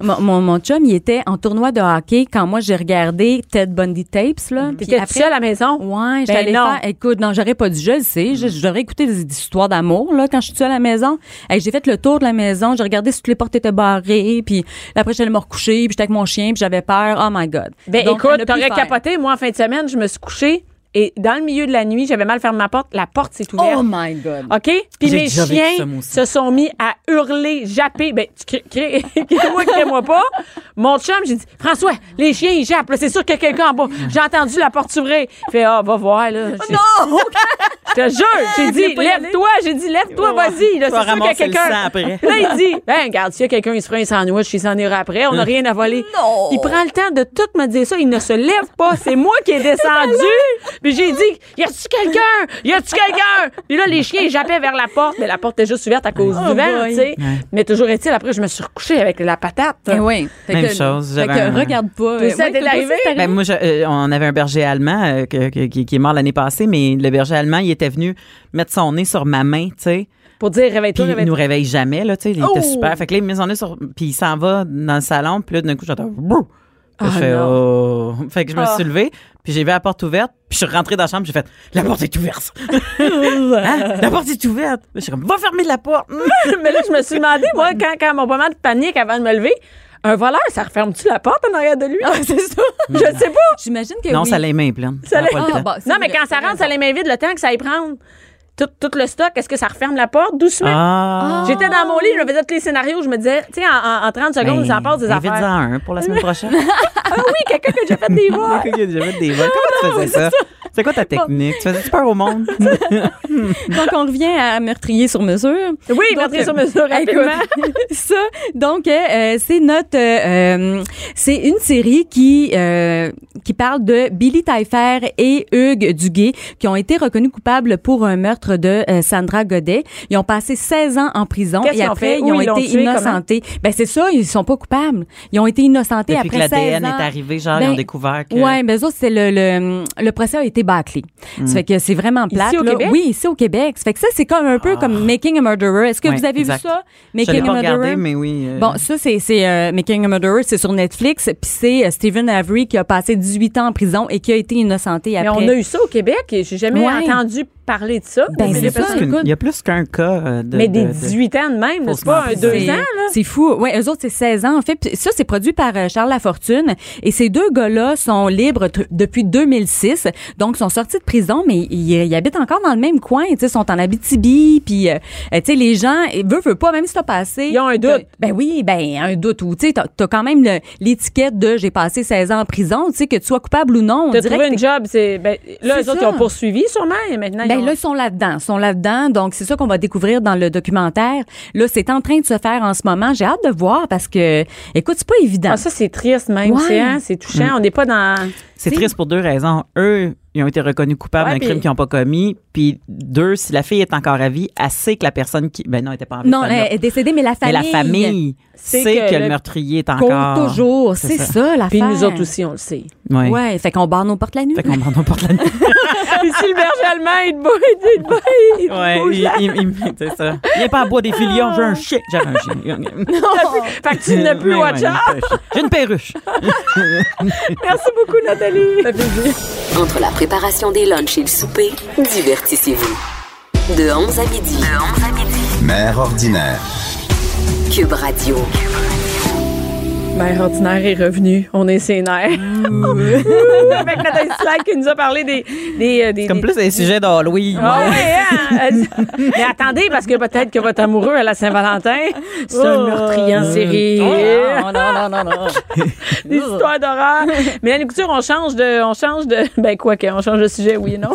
mon, mon, mon chum, il était en tournoi de hockey quand moi j'ai regardé Ted Bundy Tapes, là. Puis T'étais seule à la maison? Ouais, Ben j'allais non. faire. Écoute, non, j'aurais pas dû, je le sais. Je, je devrais écouter des, des histoires d'amour, là, quand je suis seule à la maison. Hey, j'ai fait le tour de la maison, j'ai regardé si toutes les portes étaient barrées, puis après, j'allais me recoucher, puis j'étais avec mon chien, puis j'avais peur. Oh my God. Ben Donc, écoute, t'aurais capoté. Moi, en fin de semaine, je me suis couchée et dans le milieu de la nuit, j'avais mal fermé ma porte. La porte s'est ouverte. Oh my God. OK? Puis mes chiens se sont mis à hurler, japper. Ben, tu crées, crées, crée-moi, crée-moi pas. Mon chum, j'ai dit, François, les chiens, ils jappent. là. C'est sûr qu'il y a quelqu'un en bas. J'ai entendu la porte s'ouvrir. Il fait, ah, va voir, là. J'ai- Non! Je te jure, j'ai dit, lève-toi. J'ai dit, lève-toi, vas-y. Là, c'est sûr qu'il y a quelqu'un. Là, il dit, ben, regarde, s'il y a quelqu'un, il se fera un sandwich, il s'en ira après. On n'a rien à voler. Non. Il prend le temps de tout me dire ça. Il ne se lève pas. C'est moi qui ai descendu. Puis j'ai dit, y a-tu quelqu'un? Y a-tu quelqu'un? Puis là, les chiens, ils jappaient vers la porte. Mais la porte était juste ouverte à cause Oh du vent, tu sais. Mais toujours est-il, après, je me suis recouchée avec la patate. Eh oui. Fait Même que- chose, Fait que regarde pas. Tout ça Ouais, arrivé? Ben, moi, je- euh, on avait un berger allemand euh, que- que- qui, qui est mort l'année passée, mais le berger allemand, il était venu mettre son nez sur ma main, tu sais. Pour dire, Puis réveille-toi, il nous réveille jamais, là, tu sais. Il Oh! était super. Fait que là, il met son nez sur. Puis il s'en va dans le salon, puis là, d'un coup, j'entends. Ah, je fais, non. oh. Fait que je me Ah. suis levée, puis j'ai vu la porte ouverte, puis je suis rentrée dans la chambre, j'ai fait, la porte est ouverte. Hein? La porte est ouverte. Je suis comme, va fermer la porte. Mais là, je me suis demandé, moi, quand, quand mon moment de panique avant de me lever, un voleur, ça referme-tu la porte en arrière de lui? Ah, c'est ça. Je sais pas. J'imagine que non, oui. ça les mains pleines. Ça Ah, bon, Non, mais quand ça rentre, ça les mains vides, le temps que ça y prendre. tout, tout le stock, est-ce que ça referme la porte doucement? Ah. J'étais dans mon lit, je me faisais tous les scénarios, je me disais, tu sais, en, en- en 30 secondes, ça passe des affaires. un pour la semaine prochaine. Ah oui, quelqu'un qui a déjà fait des voix. Quelqu'un qui a déjà fait des vols. Comment tu faisais ça? C'est quoi ta technique? Tu faisais peur au monde? Donc, on revient à meurtrier sur mesure. Oui, Donc, meurtrier sur mesure, rapidement. Écoute, ça, donc, euh, euh, c'est notre, euh, c'est une série qui euh, qui parle de Billy Taillefer et Hugues Duguay qui ont été reconnus coupables pour un meurtre de euh, Sandra Godet. Ils ont passé 16 ans en prison Qu'est-ce et qu'ils ont après fait? ils ont ils l'ont été innocentés. Ben c'est ça, ils sont pas coupables. Ils ont été innocentés Depuis que après 16 l'ADN ans. est arrivé, genre, ils Ben, ont découvert que. Ouais, ben ça c'est le, le le procès a été bâclé. Ça fait que c'est vraiment plate. au là. Québec? Oui, ici au Québec. Ça fait que ça c'est comme un peu comme Making a Murderer. Est-ce que Ouais, vous avez exact. vu ça? Making pas a Murderer. regardé, mais oui. euh, Bon, ça, c'est, c'est euh, Making a Murderer, c'est sur Netflix. Puis c'est euh, Stephen Avery qui a passé 18 ans en prison et qui a été innocenté Mais après. on a eu ça au Québec et j'ai jamais Ouais. entendu parler de ça. Ben, c'est ça. Il y a plus qu'un cas euh, de. Mais des de- de- 18 ans de même, là, c'est pas un deux C'est- ans, là. C'est fou. Ouais, eux autres, c'est 16 ans, en fait. Puis ça, c'est produit par euh, Charles Lafortune. Et ces deux gars-là sont libres depuis 2006. Donc, ils sont sortis de prison, mais ils, ils habitent encore dans le même coin. Tu sais, ils sont en Abitibi. Puis, euh, tu sais, les gens, ils veulent, veulent pas, même si t'as passé. Ils ont un doute. Ben oui, ben, un doute. Ou, tu sais, t'as quand même l'étiquette de j'ai passé 16 ans en prison. Tu sais, que tu sois coupable ou non. on T'as trouvé que une job, c'est. Ben, là, les autres, ils ont poursuivi sûrement et maintenant. Ben là, ils sont là-dedans. Ils sont là-dedans. Donc, c'est ça qu'on va découvrir dans le documentaire. Là, c'est en train de se faire en ce moment. J'ai hâte de voir parce que, écoute, c'est pas évident. Ah, ça, c'est triste même. Ouais. C'est, hein, c'est touchant. On n'est pas dans. C'est triste pour deux raisons. Eux, ils ont été reconnus coupables Ouais, d'un crime qu'ils n'ont pas commis. Puis deux, si la fille est encore à vie, elle sait que la personne qui. Ben non, elle n'était pas en vie. non, elle est décédée, mais la Mais famille. la famille sait que que, le- meurtrier est encore. toujours. C'est C'est ça. ça, l'affaire. Puis nous autres aussi, on le sait. Ouais. Ouais, fait qu'on barre nos portes la nuit. Fait qu'on m'en porte la nuit. Si le berger allemand, il te bouge, il te il te Ouais, bouge il, la- il, il- c'est ça. Viens pas à bois des filions, j'ai un chien. J'ai un chien. Fait que tu n'as plus Ouais, watch ouais, out. J'ai une perruche. Merci beaucoup, Nathalie. Entre la préparation des lunchs et le souper, divertissez-vous. De 11 à midi. De 11 à midi. Mère ordinaire. Cube Radio. Mère ordinaire est revenue. On est nerfs. Avec Nathalie Slack qui nous a parlé des. des, euh, des Comme des- plus des sujets d'Halloween. Ah ouais, hein? Mais attendez, parce que peut-être que votre amoureux à la Saint-Valentin, c'est un meurtrier en série. Oh, non, non, non, non. Des histoires d'horreur. Mais la Couture, on change de. On change de. Ben, quoi que, on change de sujet, oui et non?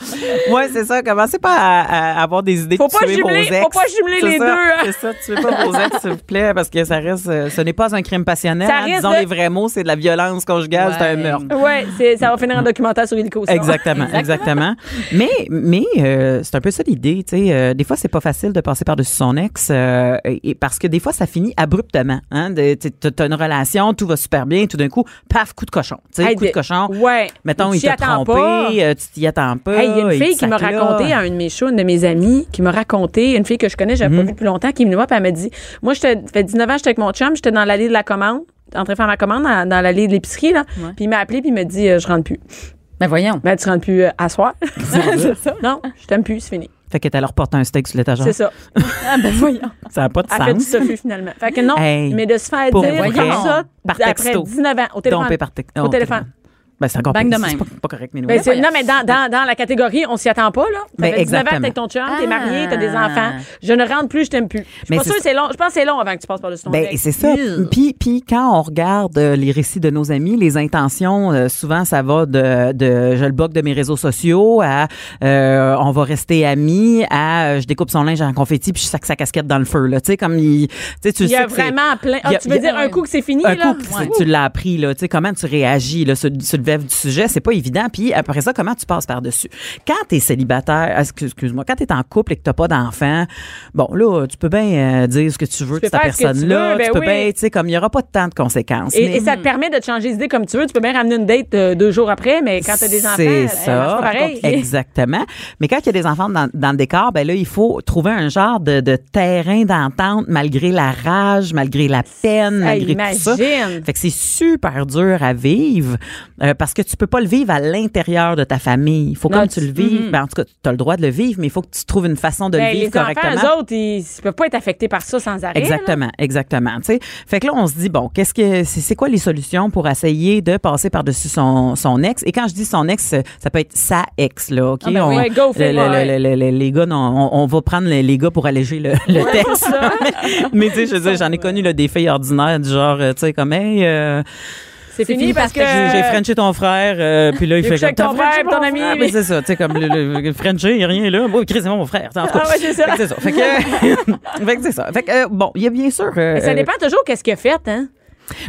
Ouais, c'est ça. Commencez pas à, à avoir des idées Faut de pas tuer jumeler- vos ex. faut pas jumeler les ça, deux, hein. C'est ça. Tuez pas vos ex, s'il vous plaît, parce que ça reste. euh, Ce n'est pas un crime passionnel. Ça hein. Disons de- les vrais mots, c'est de la violence conjugale, c'est un Ouais. meurtre. Ouais, c'est, ça va finir en documentaire sur Illico. ça. Exactement, exactement. Mais, mais euh, c'est un peu ça l'idée, tu sais. euh, des fois, c'est pas facile de passer par-dessus son ex, euh, et, parce que des fois, ça finit abruptement. Hein, tu t'as une relation, tout va super bien, tout d'un coup, paf, coup de cochon. Tu sais, Hey, coup de cochon. Ouais. Mettons, Tu il t'a attends trompé, tu t'y attends pas. Hey, il y a une il fille qui m'a raconté à un de mes shows, une de mes amies, qui m'a raconté, une fille que je connais, j'avais Mhm. pas vu depuis longtemps, qui me voit, puis elle m'a dit, moi, j'étais, ça fait 19 ans, j'étais avec mon chum, j'étais dans l'allée de la commande, en train de faire ma commande dans, dans l'allée de l'épicerie, là. Puis il m'a appelé, puis il m'a dit, euh, je rentre plus. Ben voyons. Ben, tu rentres plus euh, à soir. ça. Non, je t'aime plus, c'est fini. Fait qu'elle leur porte un steak sur l'étagère. C'est ça. Ah, ben voyons. Ça n'a pas de Elle fait du sens. finalement. Fait que non, Hey, mais de se faire dire comme ça, par après texto. 19 ans, au téléphone. Par Au téléphone. Ben, c'est encore Bang pas, de même. pas, pas correct, mais Ben, c'est- non, mais dans, dans, dans la catégorie, on s'y attend pas, là. Ben, fait 19 ans avec ton chum, t'es marié, t'as des Ah. enfants. Je ne rentre plus, je t'aime plus. Je suis Mais pas c'est sûre que c'est long. Je pense que c'est long avant que tu passes par-dessus ton Ben, c'est ça. Puis, puis quand on regarde euh, les récits de nos amis, les intentions, euh, souvent, ça va de, de je le bloque de mes réseaux sociaux à euh, on va rester amis à euh, je découpe son linge en confetti puis je sac sa casquette dans le feu. Là. Tu sais, comme il, tu sais, tu Il y a vraiment plein. Ah, a- tu veux dire un coup que c'est fini, un là? coup, que tu l'as appris, là, tu sais, comment tu réagis là, sur, sur le vif du sujet, c'est pas évident. Puis après ça, comment tu passes par-dessus? Quand tu es célibataire, excuse- excuse-moi, quand tu es en couple et que tu pas d'enfant, bon, là, tu peux bien euh, dire ce que tu veux Tu de ta tu personne-là. ben peux oui. bien, tu sais, comme il y aura pas de temps de conséquences. Et, Mais- et ça te permet de te changer d'idée comme tu veux. Tu peux bien ramener une date euh, deux jours après, mais quand t'as des enfants, C'est marche ça. pas pareil. Exactement. Mais quand il y a des enfants dans, dans le décor, ben là, il faut trouver un genre de, de terrain d'entente malgré la rage, malgré la peine, malgré tout ça. Fait que c'est super dur à vivre. Euh, parce que tu peux pas le vivre à l'intérieur de ta famille. Il faut Non, comme tu tu- le vives. Ben, en tout cas, tu as le droit de le vivre, mais il faut que tu trouves une façon de Ben, le vivre les enfants, correctement. eux autres, ils, ils peuvent pas être affectés par ça sans arrêt. là. Exactement, exactement. Tu sais, fait que là on se dit bon, qu'est-ce que c'est quoi les solutions pour essayer de passer par-dessus son, son ex? Et quand je dis son ex, ça peut être sa ex là, ok? Ah ben oui, On- ouais, go, le- fais-moi, le- ouais. le- le- les gars, non, on, on va prendre les, gars pour alléger le, Ouais, texte. mais tu sais, je j'en ai connu là, des filles ordinaires du genre, euh, tu sais, comme hey. euh, C'est fini parce que. j'ai j'ai frenché ton frère, euh, puis là, il fait comme, ton frère, ton ami, frère? mais- c'est ça, tu sais, comme le, le, frenché, il n'y a rien là. Bon, Chris, c'est mon frère. En tout cas. Ah ouais, c'est ça. Fait que c'est ça. Fait que, fait que c'est ça. Fait que, euh, bon, il y a bien sûr. euh, Mais ça dépend toujours qu'est-ce qu'il a fait, hein?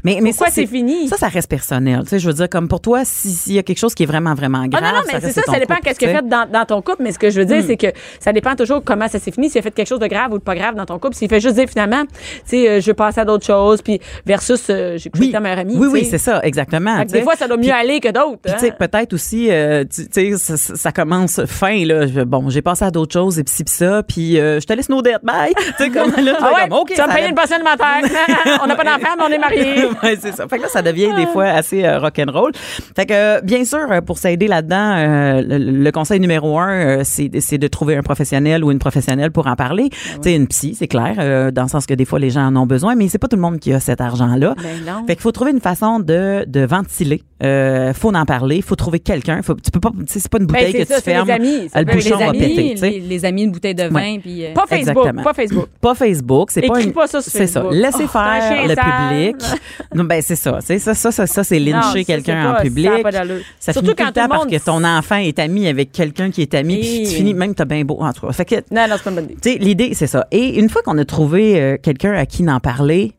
Mais, mais Pourquoi ça, c'est fini? Ça, ça reste personnel. Tu sais, je veux dire, comme pour toi, si- s'il y a quelque chose qui est vraiment, vraiment grave. Ah non, non, mais c'est ça, ça dépend qu'est-ce sais. fait dans, dans ton couple. Mais ce que je veux dire, c'est que ça dépend toujours comment ça s'est fini. S'il a fait quelque chose de grave ou de pas grave dans ton couple. S'il fait juste dire finalement, tu sais, euh, je veux passer à d'autres choses, puis versus euh, j'ai couché Oui, ta meilleure amie. oui, oui, c'est ça, exactement. Que des fois, ça doit mieux Puis- aller que d'autres. Puis, hein. tu sais, peut-être aussi, euh, tu sais, ça, commence fin, là. Je- Bon, j'ai passé à d'autres choses, et puis ci, puis ça, puis euh, je te laisse nos dettes, bye. tu sais, comme là, tu Ah fais ouais, comme, OK, tu vas me payer une pension alimentaire. on n'a pas d'enfant, mais on est mariés. ouais, c'est ça. Fait que là, ça devient des fois assez euh, rock'n'roll. Fait que, euh, bien sûr, euh, pour s'aider là-dedans, euh, le, le conseil numéro un, c'est de trouver un professionnel ou une professionnelle pour en parler. Ah Tu sais, une psy, c'est clair, dans le sens que des fois, les gens en ont besoin, mais c'est pas tout le monde qui a cet argent-là. Ben. Fait qu'il faut trouver une façon de, de ventiler. Euh, faut en parler. Faut trouver quelqu'un. Faut, tu peux pas, tu sais, c'est pas une Ben, bouteille que ça, tu fermes. les amis. Ça le bouchon les va amis, péter, les, tu sais. les amis, une bouteille de vin, Ouais. puis... euh, Pas Facebook. Exactement. Pas Facebook. Pas Facebook, c'est pas une- pas ça sur C'est ça. Laissez Oh, faire le sale. public. Non, ben c'est ça. C'est ça, ça, ça, ça, c'est Non, ça, lyncher c'est quelqu'un pas- en ça public. a pas. Ça Surtout finit tout quand le temps tout le parce monde- que ton enfant est ami avec quelqu'un qui est ami, puis tu finis même t'as bien beau en tout cas. Fait que Non, non, c'est pas une bonne idée. tu sais, l'idée, c'est ça. Et une fois qu'on a trouvé euh, quelqu'un à qui n'en parler,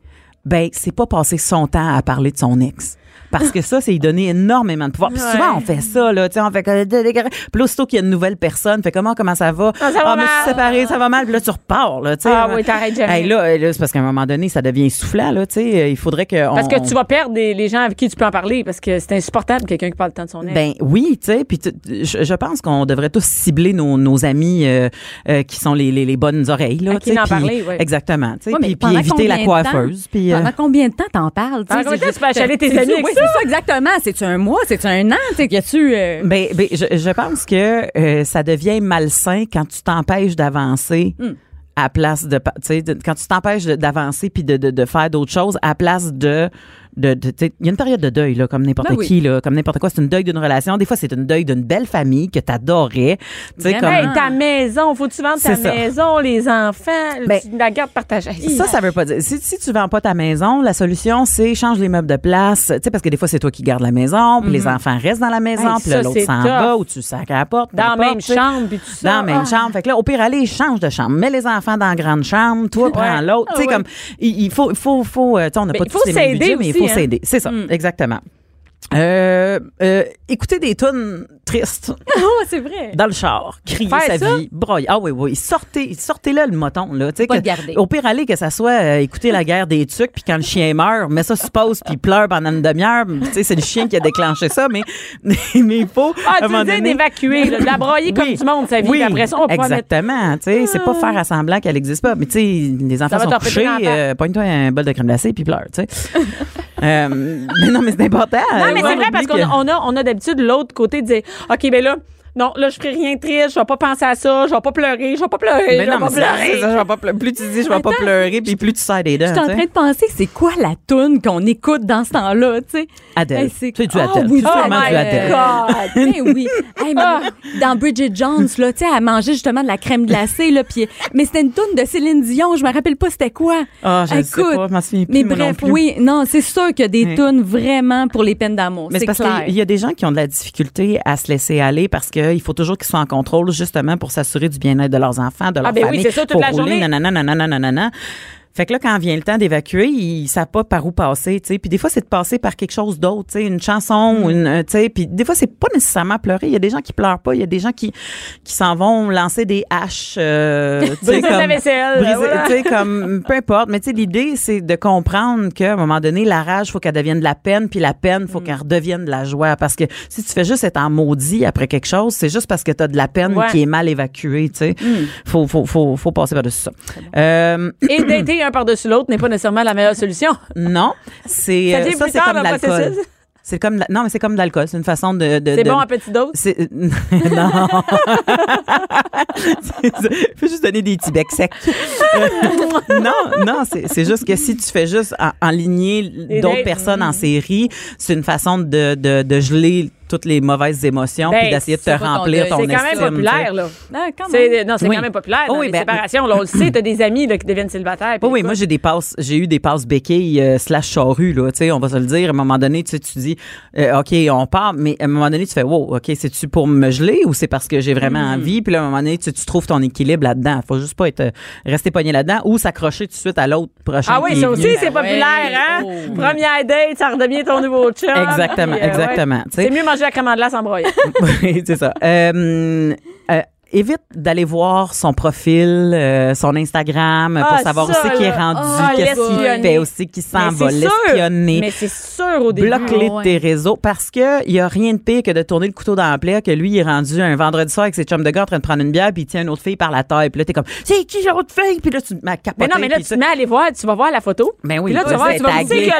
ben, c'est pas passer son temps à parler de son ex. Parce que ça, c'est y donner énormément de pouvoir. Puis Ouais. souvent, on fait ça, là. Tu sais, on fait que. Puis là, aussitôt qu'il y a une nouvelle personne, fait comment, comment ça va? Ah, ça va me suis mal. séparée, ça va mal. Puis là, tu repars, là. Tu sais. Ah oui, t'arrêtes jamais. Hey, là, là, c'est parce qu'à un moment donné, ça devient essoufflant, là. Tu sais, il faudrait que. Parce on- que tu vas perdre des- les gens avec qui tu peux en parler parce que c'est insupportable quelqu'un qui parle le temps de son ex. Ben oui, tu sais, puis je, je pense qu'on devrait tous cibler nos, nos amis euh, euh, qui sont les, les, les bonnes oreilles là, À qui tu sais, en parler, ouais. Exactement, tu sais, Ouais, puis, éviter la coiffeuse, puis euh, Pendant combien de temps t'en parles? tu sais? Pendant combien de temps C'est tu peux achaler tes amis avec Oui, ça? C'est ça, exactement. C'est-tu un mois? C'est-tu un an? Tu sais, y a-tu... euh, ben, ben, je, je pense que euh, ça devient malsain quand tu t'empêches d'avancer. Hmm. À place de, tu quand tu t'empêches d'avancer puis de, de, de faire d'autres choses à place de, de, de- il y a une période de deuil là, comme n'importe Ben oui. qui là, comme n'importe quoi. C'est une deuil d'une relation. Des fois, c'est une deuil d'une belle famille que t'adorais. Tu sais, comme Hey, ta maison, faut que tu vendes ta ça. maison, les enfants, Ben, tu- la garde partagée. Ça, ça veut pas dire. Si, si tu vends pas ta maison, la solution, c'est change les meubles de place. Tu sais, parce que des fois, c'est toi qui gardes la maison, puis les enfants restent dans la maison. Hey, puis l'autre s'en va ou tu sacs à la porte. dans la même chambre, puis tout ça. Dans la même Ah. chambre. Fait que là, au pire, allez, change de chambre. Mets les enfants dans la grande chambre. Toi, prends l'autre. Tu sais, Ah comme, il, faut, il faut, faut, euh, on n'a Mais pas tous faut les mêmes s'aider budgets, mais il aussi, faut hein. s'aider. C'est ça, Mm. exactement. Euh, euh, écoutez des tunes tristes Oh, c'est vrai. dans le char, crier Faire sa ça? vie, broyer. Ah oui, oui, sortez, sortez là le moton là, tu sais Pas que- le garder. Au pire aller que ça soit euh, écouter la guerre des tucs puis quand le chien meurt, mais ça se pose puis pleure pendant une demi-heure, tu sais c'est le chien qui a déclenché ça, mais mais il faut Ah, à tu moment veux dire donné- d'évacuer, de la broyer comme Oui. du monde, sa vie. Oui, puis après ça, on va pouvoir mettre. exactement. Tu sais, c'est pas faire à semblant qu'elle n'existe pas. Mais tu sais, les enfants sont couchés, euh, pogne-toi un bol de crème glacée puis pleure. Tu sais. Euh, mais non, mais c'est important. Non, mais C'est vrai parce qu'on on a, on a d'habitude l'autre côté de dire OK, ben là, non, là, je ferai rien de triste, je vais pas penser à ça, je vais pas pleurer, je vais pas pleurer, Mais je non, vais mais pas c'est pleurer. ça, je vais pas pleurer. Plus tu dis je vais pas pleurer, puis plus tu serres des dents. Je suis en train de penser, c'est quoi la toune qu'on écoute dans ce temps-là, tu sais? Adèle. Hey, C'est du Ah Adèle. oui, C'est oh my du Adèle. God! Ben oui. Hey, mais dans Bridget Jones, là, tu sais, elle mangeait justement de la crème glacée, là, puis mais c'était une toune de Céline Dion, je me rappelle pas c'était quoi. Ah, je ne sais Écoute, pas, je m'en souviens plus, Mais non bref, plus. oui, non, c'est sûr qu'il y a des Oui. vraiment pour les peines d'amour. Mais c'est parce qu'il y a des gens qui ont de la difficulté à se laisser aller parce qu'il faut toujours qu'ils soient en contrôle justement pour s'assurer du bien-être de leurs enfants, de leur ben oui, famille. c'est ça, toute la rouler, journée. nanana, nanana, nanana. Fait que là, quand vient le temps d'évacuer, ils savent pas par où passer, tu sais. Puis des fois, c'est de passer par quelque chose d'autre, tu sais, une chanson, Mm. ou une, euh, tu sais. Puis des fois, c'est pas nécessairement pleurer. Il y a des gens qui pleurent pas. Il y a des gens qui qui s'en vont lancer des haches, euh, tu sais, Briser comme sais, comme peu importe. Mais tu sais, l'idée, c'est de comprendre qu'à un moment donné, la rage, faut qu'elle devienne de la peine, puis la peine, Mm. faut qu'elle redevienne de la joie. Parce que si tu fais juste être en maudit après quelque chose, c'est juste parce que tu as de la peine Ouais. qui est mal évacuée, tu sais. Faut, faut, faut, faut passer par-dessus ça. Euh, Et un par-dessus l'autre n'est pas nécessairement la meilleure solution. non, c'est Ça euh, ça, c'est comme l'alcool. C'est comme, la- non, mais c'est comme de l'alcool. C'est une façon de. de- C'est de- bon à petite dose? C'est- non. Ça. Faut juste donner des petits becs secs. Euh, non, non, c'est juste que si tu fais juste en- enligner d'autres personnes en série, c'est une façon de, de, de geler toutes les mauvaises émotions Ben, puis d'essayer de te ton remplir deuil. ton C'est quand même populaire, là. Ah, Non, c'est Oui. quand même populaire dans Oh oui, les ben- séparations. Là, on le sait, t'as des amis là, qui deviennent célibataires. puis Oui, moi j'ai des passes, j'ai eu des passes béquilles euh, slash charrue là, tu sais, on va se le dire. À un moment donné, tu dis, euh, ok, on part, mais à un moment donné, tu fais, wow, ok, c'est tu pour me geler ou c'est parce que j'ai vraiment Mm. envie, puis là, à un moment donné, tu, tu trouves ton équilibre là-dedans. Faut juste pas être euh, rester pogné là-dedans ou s'accrocher tout de suite à l'autre prochain. Ah oui, ça aussi, c'est populaire, hein? Oh. Première date, ça redevient ton nouveau chum. Exactement, exactement. C'est mieux manger la crème. Oui, c'est ça. Euh, euh, évite d'aller voir son profil, euh, son Instagram, pour Ah, savoir ça, aussi qui est rendu, Ah, qu'est-ce qu'il fait aussi, qui s'en Mais va, l'espionner. Mais c'est sûr au début. Bloque-les de ouais. tes réseaux parce que il y a rien de pire que de tourner le couteau dans la plaie que lui il est rendu un vendredi soir avec ses chums de gars en train de prendre une bière puis il tient une autre fille par la taille puis là t'es comme c'est qui l'autre fille puis là tu m'as capoté Mais non, mais là, tu te mets à aller voir, tu vas voir la photo. Ben oui, Puis là, tu vas voir, tu vas liké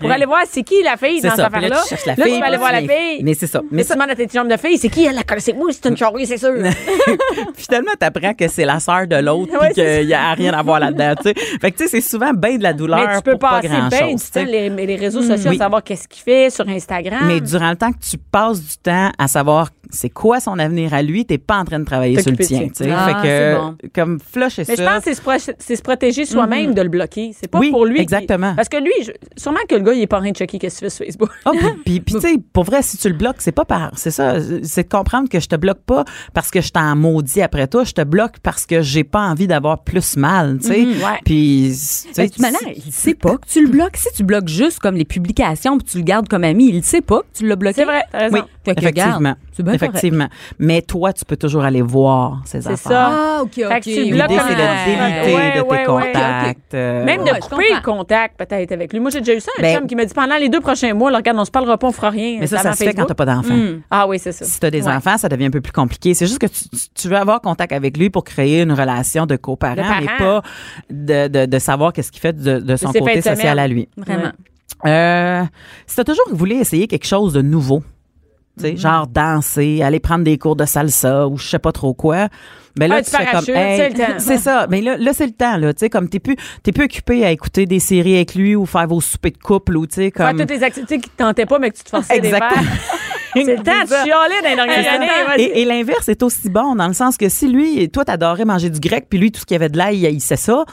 pour aller voir c'est qui la fille dans cette Puis là, Là, tu vas aller voir la fille. mais c'est ça Mais mais tu demandes à tes chums de fille, c'est qui elle la connaît? C'est moi, c'est une chaurie, c'est sûr. finalement t'apprends que c'est la sœur de l'autre Ouais, c'est qu'il y a rien à voir là-dedans tu sais fait que tu sais c'est souvent bien de la douleur Mais tu peux pour pas passer grand bien du temps les, les réseaux sociaux Oui. à savoir qu'est-ce qu'il fait sur Instagram. mais durant le temps que tu passes du temps à savoir c'est quoi son avenir à lui, t'es pas en train de travailler sur le tien. ça. tu sais. Ah, fait que bon. comme flush et Mais ça. je pense que c'est se, pro- c'est se protéger soi-même de le bloquer. C'est pas Oui, pour lui. exactement. Parce que lui, je- sûrement que le gars, il est pas en train de checker qu'est-ce que tu fais sur Facebook. Ah, puis, tu sais, pour vrai, si tu le bloques, c'est pas par. C'est ça. C'est de comprendre que je te bloque pas parce que je t'en maudis après toi. Je te bloque parce que j'ai pas envie d'avoir plus mal, tu sais. Mhm, ouais. Puis, tu sais, Ben, il sait pas que tu le bloques. Si tu bloques juste comme les publications puis tu le gardes comme ami, il sait pas que tu l'as bloqué. C'est vrai, t'as raison. Oui, effectivement. c'est bien effectivement. Mais toi, tu peux toujours aller voir ces C'est affaires. ça. Ah, OK, OK. Fait que tu L'idée, c'est de un- déliter Ouais, de tes ouais, contacts. euh, Même de couper le contact, peut-être, avec lui. Moi, j'ai déjà eu ça, un Ben- chum qui m'a dit pendant les deux prochains mois, là, regarde, on se parlera pas, on fera rien. Mais ça, C'est ça se fait quand t'as pas d'enfants. Hmm. Ah oui, c'est ça. Si tu as des Ouais. enfants, ça devient un peu plus compliqué. C'est juste que tu, veux avoir contact avec lui pour créer une relation de coparent, mais pas de, de, de savoir qu'est-ce qu'il fait de, de son côté social à lui. Vraiment. Euh, si tu as toujours voulu essayer quelque chose de nouveau, sais, genre danser, aller prendre des cours de salsa ou je sais pas trop quoi, ben là Ah, tu fais comme c'est le temps. c'est ça, mais là là c'est le temps là, tu sais comme t'es plus t'es plus occupé à écouter des séries avec lui ou faire vos soupers de couple ou tu sais Faire comme toutes les activités qui te tentaient pas, mais que tu te forçais Exactement. faire. C'est le temps de chialer dans les dernières C'est ça. années. vas-y. Et, et l'inverse est aussi bon dans le sens que si lui, toi, t'adorais manger du grec, puis lui, tout ce qui avait de l'ail, il sait ça.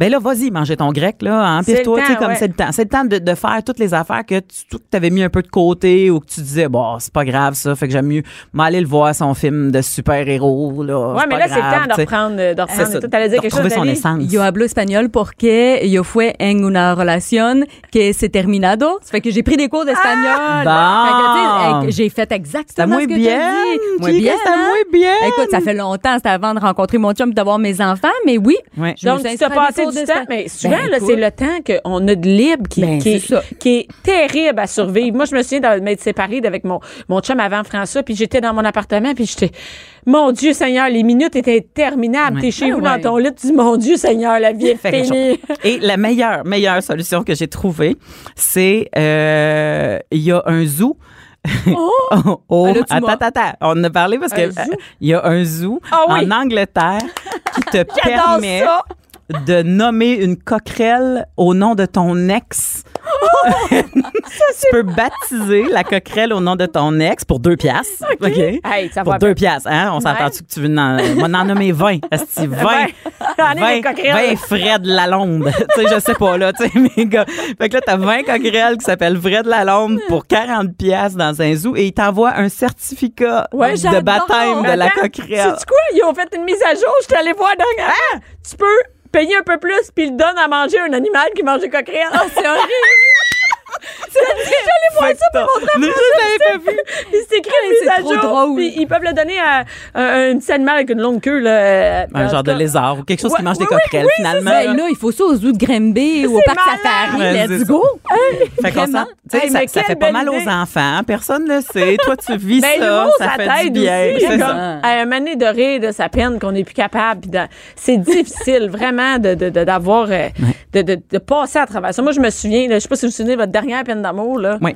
Ben là, vas-y, manger ton grec, là. C'est Empire-toi, le tu sais, temps, comme ouais. c'est le temps. C'est le temps de, de faire toutes les affaires que tu avais mis un peu de côté ou que tu disais, bon, c'est pas grave, ça. Fait que j'aime mieux m'aller le voir, son film de super-héros, là. Ouais, mais là, c'est le temps de tu reprendre. De C'est reprendre. ça, Toi, t'allais dire quelque chose, son essence. Yo hablo espagnol porque yo fue en una relación que se terminado. Ça fait que j'ai pris des cours d'espagnol. Bon. Fait que, tu sais, eh, j'ai fait exactement ce que bien. t'as dit. Moi bien. hein? moi bien. Écoute, ça fait longtemps, c'était avant de rencontrer mon chum et d'avoir mes enfants, mais oui. Ouais. Je me Donc, suis tu passé cours du d'espagnol. temps, mais souvent, Ben, là, c'est le temps qu'on a de libre qui, Ben, qui, est, qui est terrible à survivre. Moi, je me souviens de m'être séparée avec mon, mon chum avant François, puis j'étais dans mon appartement, puis j'étais, mon Dieu Seigneur, les minutes étaient interminables. Ouais. T'es chez Ah vous ouais. dans ton lit, tu dis, mon Dieu Seigneur, la vie est finie. Et la meilleure, meilleure solution que j'ai trouvée, c'est euh, il y a un zoo. Oh, oh, Ah, là, tu attends, attends, attends. On en a parlé parce zoo? euh, il y a un zoo Ah oui. en Angleterre qui te permet ça. De nommer une coquerelle au nom de ton ex. tu peux baptiser la coquerelle au nom de ton ex pour deux piastres. OK? Hey, ça pour va deux piastres, hein? On s'entend-tu que tu veux en, moi, en nommer 20? Esti, 20. J'en ai des 20, coquerelles. 20 Fred Lalonde. tu sais, je sais pas, là, tu sais, mais gars. Fait que là, t'as 20 coquerelles qui s'appellent Fred Lalonde pour 40 pièces dans un zoo et ils t'envoient un certificat Ouais, de baptême de la coquerelle. sais-tu quoi? Ils ont fait une mise à jour. Je suis allée voir dernièrement. Tu peux payer un peu plus, puis il donne à manger un animal qui mange des coquerelles. c'est horrible. J'allais voir ça pour montrer à c'est trop jour. drôle. Puis ils peuvent le donner à un, un petit animal avec une longue queue. Là, euh, Un en genre de lézard ou quelque chose Ouais, qui mange des oui, coquerelles, oui, finalement. Ben là, il faut ça au zoo de Grimby ou au C'est parc safari. Let's ça. go. Fait Vraiment? Hey, ça, ça fait pas mal idée. aux enfants. Personne ne le sait. Toi, tu vis Ben, ça. ça ça fait du bien. aussi. C'est comme, ça. à un moment donné de rire de sa peine qu'on n'est plus capable. C'est difficile, vraiment, de, de- euh, de, de, de passer à travers ça. Moi, je me souviens, là, je sais pas si vous vous souvenez de votre dernière peine d'amour, là. Oui.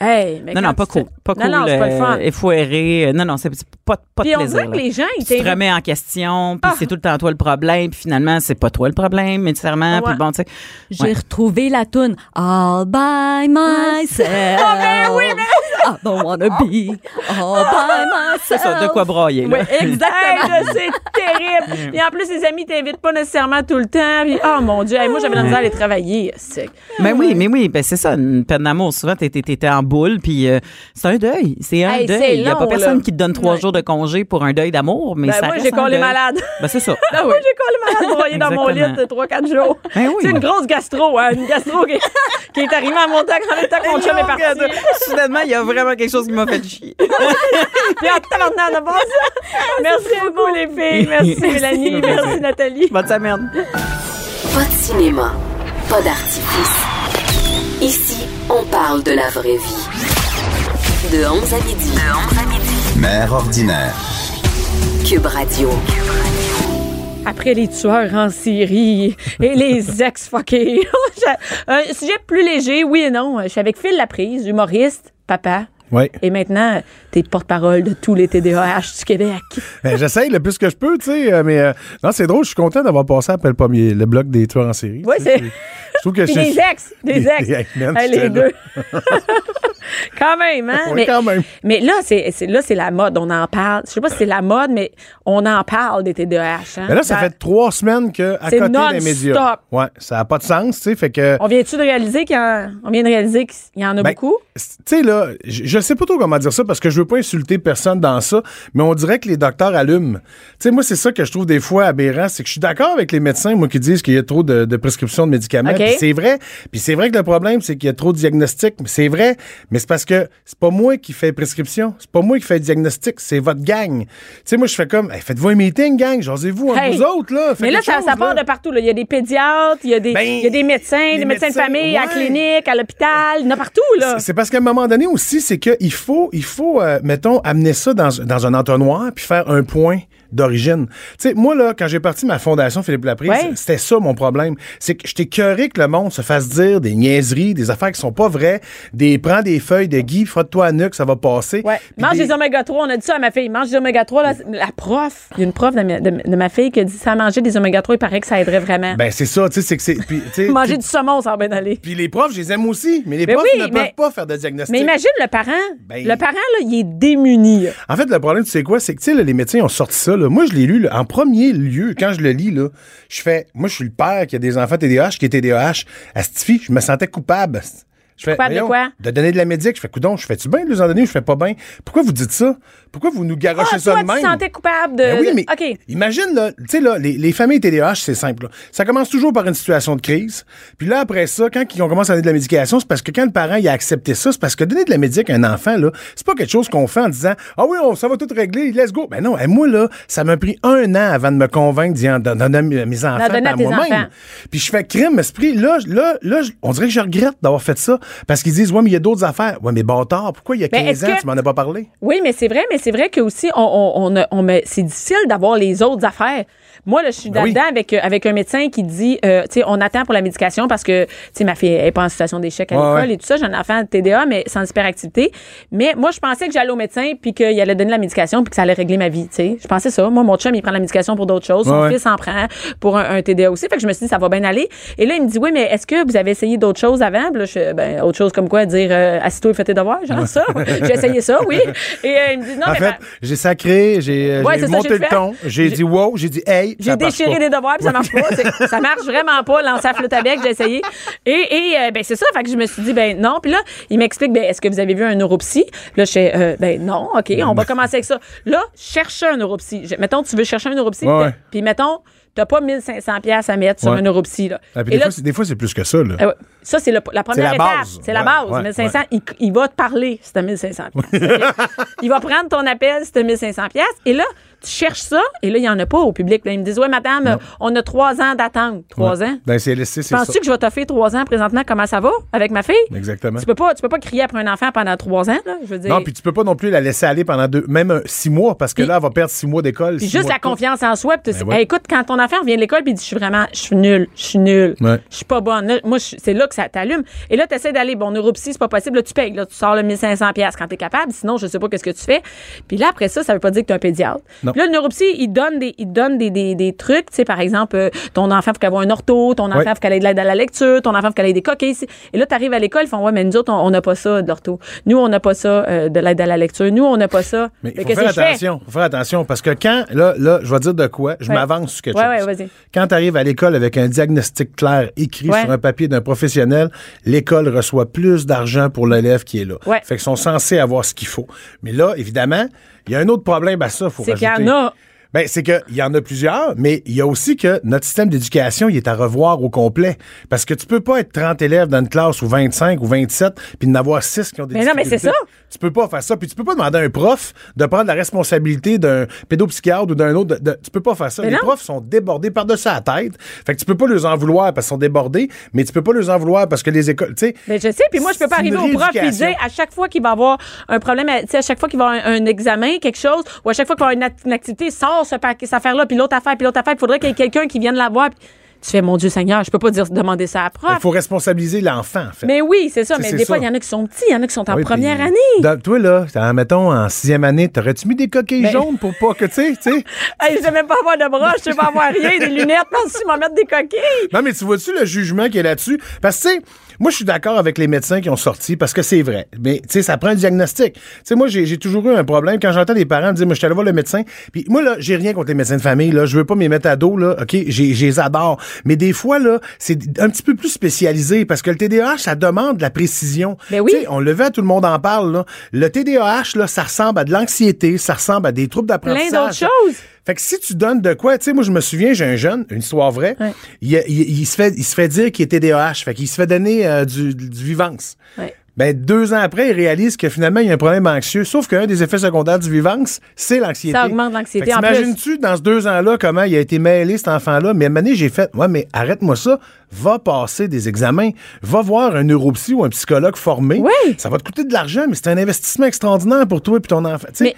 Hey, mais Non, non, pas cool. Pas non, cool. Non, c'est pas le fun. effoiré. Non, non, c'est pas, pas Puis de on plaisir. dirait que les gens, ils tu te remets en question, puis Ah. c'est tout le temps toi le problème, puis finalement, c'est pas toi le problème, nécessairement. Ouais. Puis bon, tu sais. J'ai retrouvé la toune All by myself. Ah, ben oui, I don't wanna be all by myself. C'est ça, de quoi brailler, là. Oui, exactement. C'est terrible. Puis en plus, les amis t'invitent pas nécessairement tout le temps. Puis, oh mon Dieu, hey, moi, j'avais la misère à aller travailler. C'est- Mais oui, mais oui, ben c'est ça, une peine d'amour. Souvent, t'es, en boule, puis euh, c'est un deuil. C'est un Hey, deuil. Il n'y a pas personne là. qui te donne trois Ouais. jours de congé pour un deuil d'amour, mais Ben, ça moi, j'ai collé malade. Ben c'est ça. Ah oui, j'ai collé malade broyé dans mon lit de 3-4 jours. Ben oui. C'est une grosse gastro, hein, une gastro qui, qui est arrivée à mon temps quand le temps que mon chum est parti. Soudainement, il y a vraiment quelque chose qui m'a fait chier. Puis en tabarnak, on a pas ça. Merci beaucoup, les filles. Merci, Mélanie. Merci, Nathalie. Bonne semaine. Pas de cinéma, pas d'artifice. Ici, on parle de la vraie vie. De 11 à midi. De 11 à midi. Mère ordinaire. Cube Radio. Après les tueurs en série et les ex-fuckés. un sujet plus léger, oui et non. Je suis avec Phil Laprise, humoriste, papa. Oui. Et maintenant, t'es porte-parole de tous les TDAH du Québec. Ben, J'essaye le plus que je peux, tu sais, euh, mais euh, non, c'est drôle, je suis content d'avoir passé après le premier, le bloc des tueurs en série. Oui, c'est- Puis des ex, des ex. Hey, les deux. quand même, hein? Oui, quand même. mais là, c'est c'est- là, c'est la mode. On en parle. Je sais pas si c'est la mode, mais on en parle des TDAH. Hein? Mais là, ça fait trois semaines que à C'est côté des médias. Ouais, ça n'a pas de sens, tu sais, fait que. On vient-tu de réaliser qu'il y en, on vient de réaliser qu'il y en a Ben, beaucoup? Tu sais, là, je sais pas trop comment dire ça parce que je veux pas insulter personne dans ça, mais on dirait que les docteurs allument. Tu sais, moi, c'est ça que je trouve des fois aberrant, c'est que je suis d'accord avec les médecins, moi, qui disent qu'il y a trop de, de prescriptions de médicaments. C'est vrai. Puis c'est vrai que le problème, c'est qu'il y a trop de diagnostics. Mais c'est vrai. Mais c'est parce que c'est pas moi qui fais prescription. C'est pas moi qui fais diagnostic. C'est votre gang. Tu sais, moi, je fais comme, Hey, faites-vous un meeting, gang. Jasez-vous entre Hey. vous autres, là. Faites Mais là, ça, chose, ça part là. de partout. là. Il y a des pédiatres, il y a des, Ben, il y a des médecins, des médecins, de famille, à la clinique, à l'hôpital. Il y en a partout, là. C'est parce qu'à un moment donné aussi, c'est qu'il faut, il faut euh, mettons, amener ça dans, dans un entonnoir puis faire un point d'origine. Tu sais, moi, là, quand j'ai parti ma fondation Philippe Laprise, Ouais. c'était ça mon problème. C'est que j'étais cœuré que le monde se fasse dire des niaiseries, des affaires qui sont pas vraies, des prends des feuilles de Guy, frotte-toi à nuque, ça va passer. Ouais. Mange des- des oméga 3. On a dit ça à ma fille. Mange des oméga 3. Là, la prof, il y a une prof de ma, de, de ma fille qui a dit ça manger des oméga 3, il paraît que ça aiderait vraiment. Ben, c'est ça, tu sais, c'est que c'est. Manger du saumon, ça va bien aller. Puis les profs, je les aime aussi, mais les Ben profs oui, ne mais- peuvent pas faire de diagnostic. Mais imagine le parent. Ben- le parent, là, il est démuni. là. En fait, le problème, tu sais quoi, c'est que, tu sais, les médecins ont sorti ça, là. Moi, je l'ai lu, en premier lieu, quand je le lis, là, je fais, moi, je suis le père qui a des enfants TDAH, qui est TDAH. Fille, je me sentais coupable. Je fais, Coupable de voyons, quoi? De donner de la médic. Je fais, coudon, je fais-tu bien de les en donner ou je fais pas bien? Pourquoi vous dites ça? Pourquoi vous nous garochez Ah, ça toi, de tu même? te sentais coupable de. Ben oui, mais OK. imagine, là, tu sais, là, les, les familles TDAH, c'est simple. là. Ça commence toujours par une situation de crise. Puis là, après ça, quand on commence à donner de la médication, c'est parce que quand le parent il a accepté ça, c'est parce que donner de la médic à un enfant, là, c'est pas quelque chose qu'on fait en disant Ah oui, on, ça va tout régler, let's go. Ben non, et moi, là, ça m'a pris un an avant de me convaincre d'y en- donner à mes enfants à moi-même. Puis je fais crime, esprit. Là, là, là, on dirait que je regrette d'avoir fait ça. Parce qu'ils disent Ouais, mais il y a d'autres affaires. Ouais, mais bâtard, pourquoi il y a Ben, 15 est-ce ans, que- tu m'en as pas parlé? Oui, mais c'est vrai, mais c'est vrai que aussi on, on, c'est difficile d'avoir les autres affaires. Moi, là, je suis Ben oui. là-dedans avec, euh, avec un médecin qui dit, euh, tu sais, on attend pour la médication parce que, tu sais, ma fille elle est pas en situation d'échec à Ouais, l'école ouais. et tout ça. J'ai un enfant TDA, mais sans hyperactivité. Mais moi, je pensais que j'allais au médecin puis qu'il allait donner la médication puis que ça allait régler ma vie, tu sais. Je pensais ça. Moi, mon chum, il prend la médication pour d'autres choses. Son Ouais, ouais. fils en prend pour un, un TDA aussi. Fait que je me suis dit, ça va bien aller. Et là, il me dit, oui, mais est-ce que vous avez essayé d'autres choses avant? Puis là, je, ben, autre chose comme quoi, dire, euh, assis-toi et fais tes devoirs, genre ça. j'ai essayé ça, oui. Et euh, il me dit, non, en mais fait, ma- j'ai sacré, j'ai monté le ton, j'ai dit wow, j'ai dit hey. J'ai déchiré les devoirs puis ça marche pas. Ça marche vraiment pas, lancer flûte à bec, j'ai essayé. Et, et euh, ben c'est ça, fait que je me suis dit ben non, puis là, il m'explique ben est-ce que vous avez vu un neuropsy? Là je fais euh, ben non, OK, on va commencer avec ça. Là, cherche un neuropsy. Je- mettons tu veux chercher un neuropsy, Ouais, puis- ouais. mettons t'as pas 1500 pièces à mettre sur un neuropsy là. Ah, puis Et des, là, fois, c'est- des fois, c'est plus que ça. Là. ouais. Ça, c'est la première la étape. C'est la base. ouais, 1500, ouais. il, il va te parler si t'as 1500 pièces. OK? il va prendre ton appel si t'as 1500 pièces. Et là, tu cherches ça, et là, il n'y en a pas au public. Là, ils me disent, ouais, madame, on a trois ans d'attente. Trois ans? Les CLSC, c'est ça. Penses-tu que je vais t'offrir trois ans présentement? Comment ça va avec ma fille? Exactement. Tu peux pas, tu peux pas crier après un enfant pendant trois ans, là. Je veux dire. Non, puis tu peux pas non plus la laisser aller pendant deux, même six mois, parce que Puis- là, elle va perdre six mois d'école. Puis juste la confiance en soi. Puis Ben. Hey, écoute, quand ton enfant revient de l'école puis il dit, je suis vraiment, je suis nul, je suis nul, je suis pas bonne. Là, moi, c'est là que ça t'allume. Et là, tu essaies d'aller, bon, neuropsy, c'est pas possible. Là, tu payes. Là, tu sors le 1500 pièces quand t'es capable. Sinon, je sais pas qu'est-ce que tu fais. Puis là, après ça, ça veut pas dire que t'es un pédiatre. Non. Puis là, le neuropsy, il donne des, il donne des, des, des trucs. Tu sais, par exemple, euh, ton enfant, faut qu'il ait un ortho, ton enfant, Ouais. faut qu'elle ait de l'aide à la lecture, ton enfant, faut qu'elle ait des coquilles. Et là, t'arrives à l'école, ils font, ouais, mais nous autres, on n'a pas ça de l'ortho. Nous, on n'a pas ça euh, de l'aide à la lecture. Nous, on n'a pas ça. Mais il faut faire attention. faut faire attention parce que quand, là, là, je vais dire de quoi, je Ouais. m'avance sur quelque Ouais, chose. ouais, vas-y. Quand tu arrives à l'école avec un diagnostic clair écrit sur un papier d'un professionnel, l'école reçoit plus d'argent pour l'élève qui est là. Ouais. Fait qu'ils sont censés avoir ce qu'il faut. Mais là, évidemment, il y a un autre problème à ça, faut C'est qu'il y rajouter. en a. Ben, c'est qu'il y en a plusieurs, mais il y a aussi que notre système d'éducation, il est à revoir au complet. Parce que tu peux pas être 30 élèves dans une classe ou 25 ou 27 puis d'en avoir 6 qui ont des Mais non, mais c'est ça. Tu peux pas faire ça. Puis tu peux pas demander à un prof de prendre la responsabilité d'un pédopsychiatre ou d'un autre. de- de- tu peux pas faire ça. Mais Les non. profs sont débordés par-dessus la tête. Fait que tu peux pas les en vouloir parce qu'ils sont débordés, mais tu peux pas les en vouloir parce que les écoles, tu sais. Ben, je sais, puis moi, je peux pas arriver au prof et dire à chaque fois qu'il va avoir un problème, à- tu sais, à chaque fois qu'il va avoir un, un examen, quelque chose, ou à chaque fois qu'il va avoir une activité, sort ce paquet, cette affaire-là, puis l'autre affaire, puis l'autre affaire, il faudrait qu'il y ait quelqu'un qui vienne la voir. puis tu fais, mon Dieu Seigneur, je peux pas dire, demander ça à la prof. Il faut responsabiliser l'enfant, en fait. Mais oui, c'est ça. Mais des fois, il y en a qui sont petits, il y en a qui sont en Oui, première puis, année. dans- toi, là, en, mettons, en sixième année, t'aurais-tu mis des coquilles Ben- jaunes pour pas que, tu sais, tu sais? Hey, je même pas avoir de bras, je sais pas avoir rien, des lunettes, non, si, m'en mettre des coquilles. Non, mais tu vois-tu le jugement qui est là-dessus? Parce que, tu sais, moi, je suis d'accord avec les médecins qui ont sorti parce que c'est vrai. Mais, tu sais, ça prend un diagnostic. Tu sais, moi, j'ai toujours eu un problème quand j'entends des parents me dire, moi, je suis allé voir le médecin. Puis, moi, là, j'ai rien contre les médecins de famille, là. Je veux pas m'y mettre à dos, là. OK? J'ai- Je les adore. Mais des fois, là, c'est un petit peu plus spécialisé parce que le TDAH, ça demande de la précision. Ben oui. Tu sais, on le veut, tout le monde en parle, là. Le TDAH, là, ça ressemble à de l'anxiété, ça ressemble à des troubles d'apprentissage. Plein d'autres choses. Fait que si tu donnes de quoi, tu sais, moi, je me souviens, j'ai un jeune, une histoire vraie, Ouais. il, il- il se fait, il se fait dire qu'il est TDAH, fait qu'il se fait donner euh, du, du Vivance. Ouais. Ben, deux ans après, il réalise que finalement, il y a un problème anxieux, sauf qu'un des effets secondaires du Vivance, c'est l'anxiété. Ça augmente l'anxiété. T'imagines-tu, dans ce deux ans-là, comment il a été mêlé, cet enfant-là? Mais à un j'ai fait, ouais, mais arrête-moi ça, va passer des examens, va voir un neuropsy ou un psychologue formé. Oui. Ça va te coûter de l'argent, mais c'est un investissement extraordinaire pour toi et ton enfant. Mais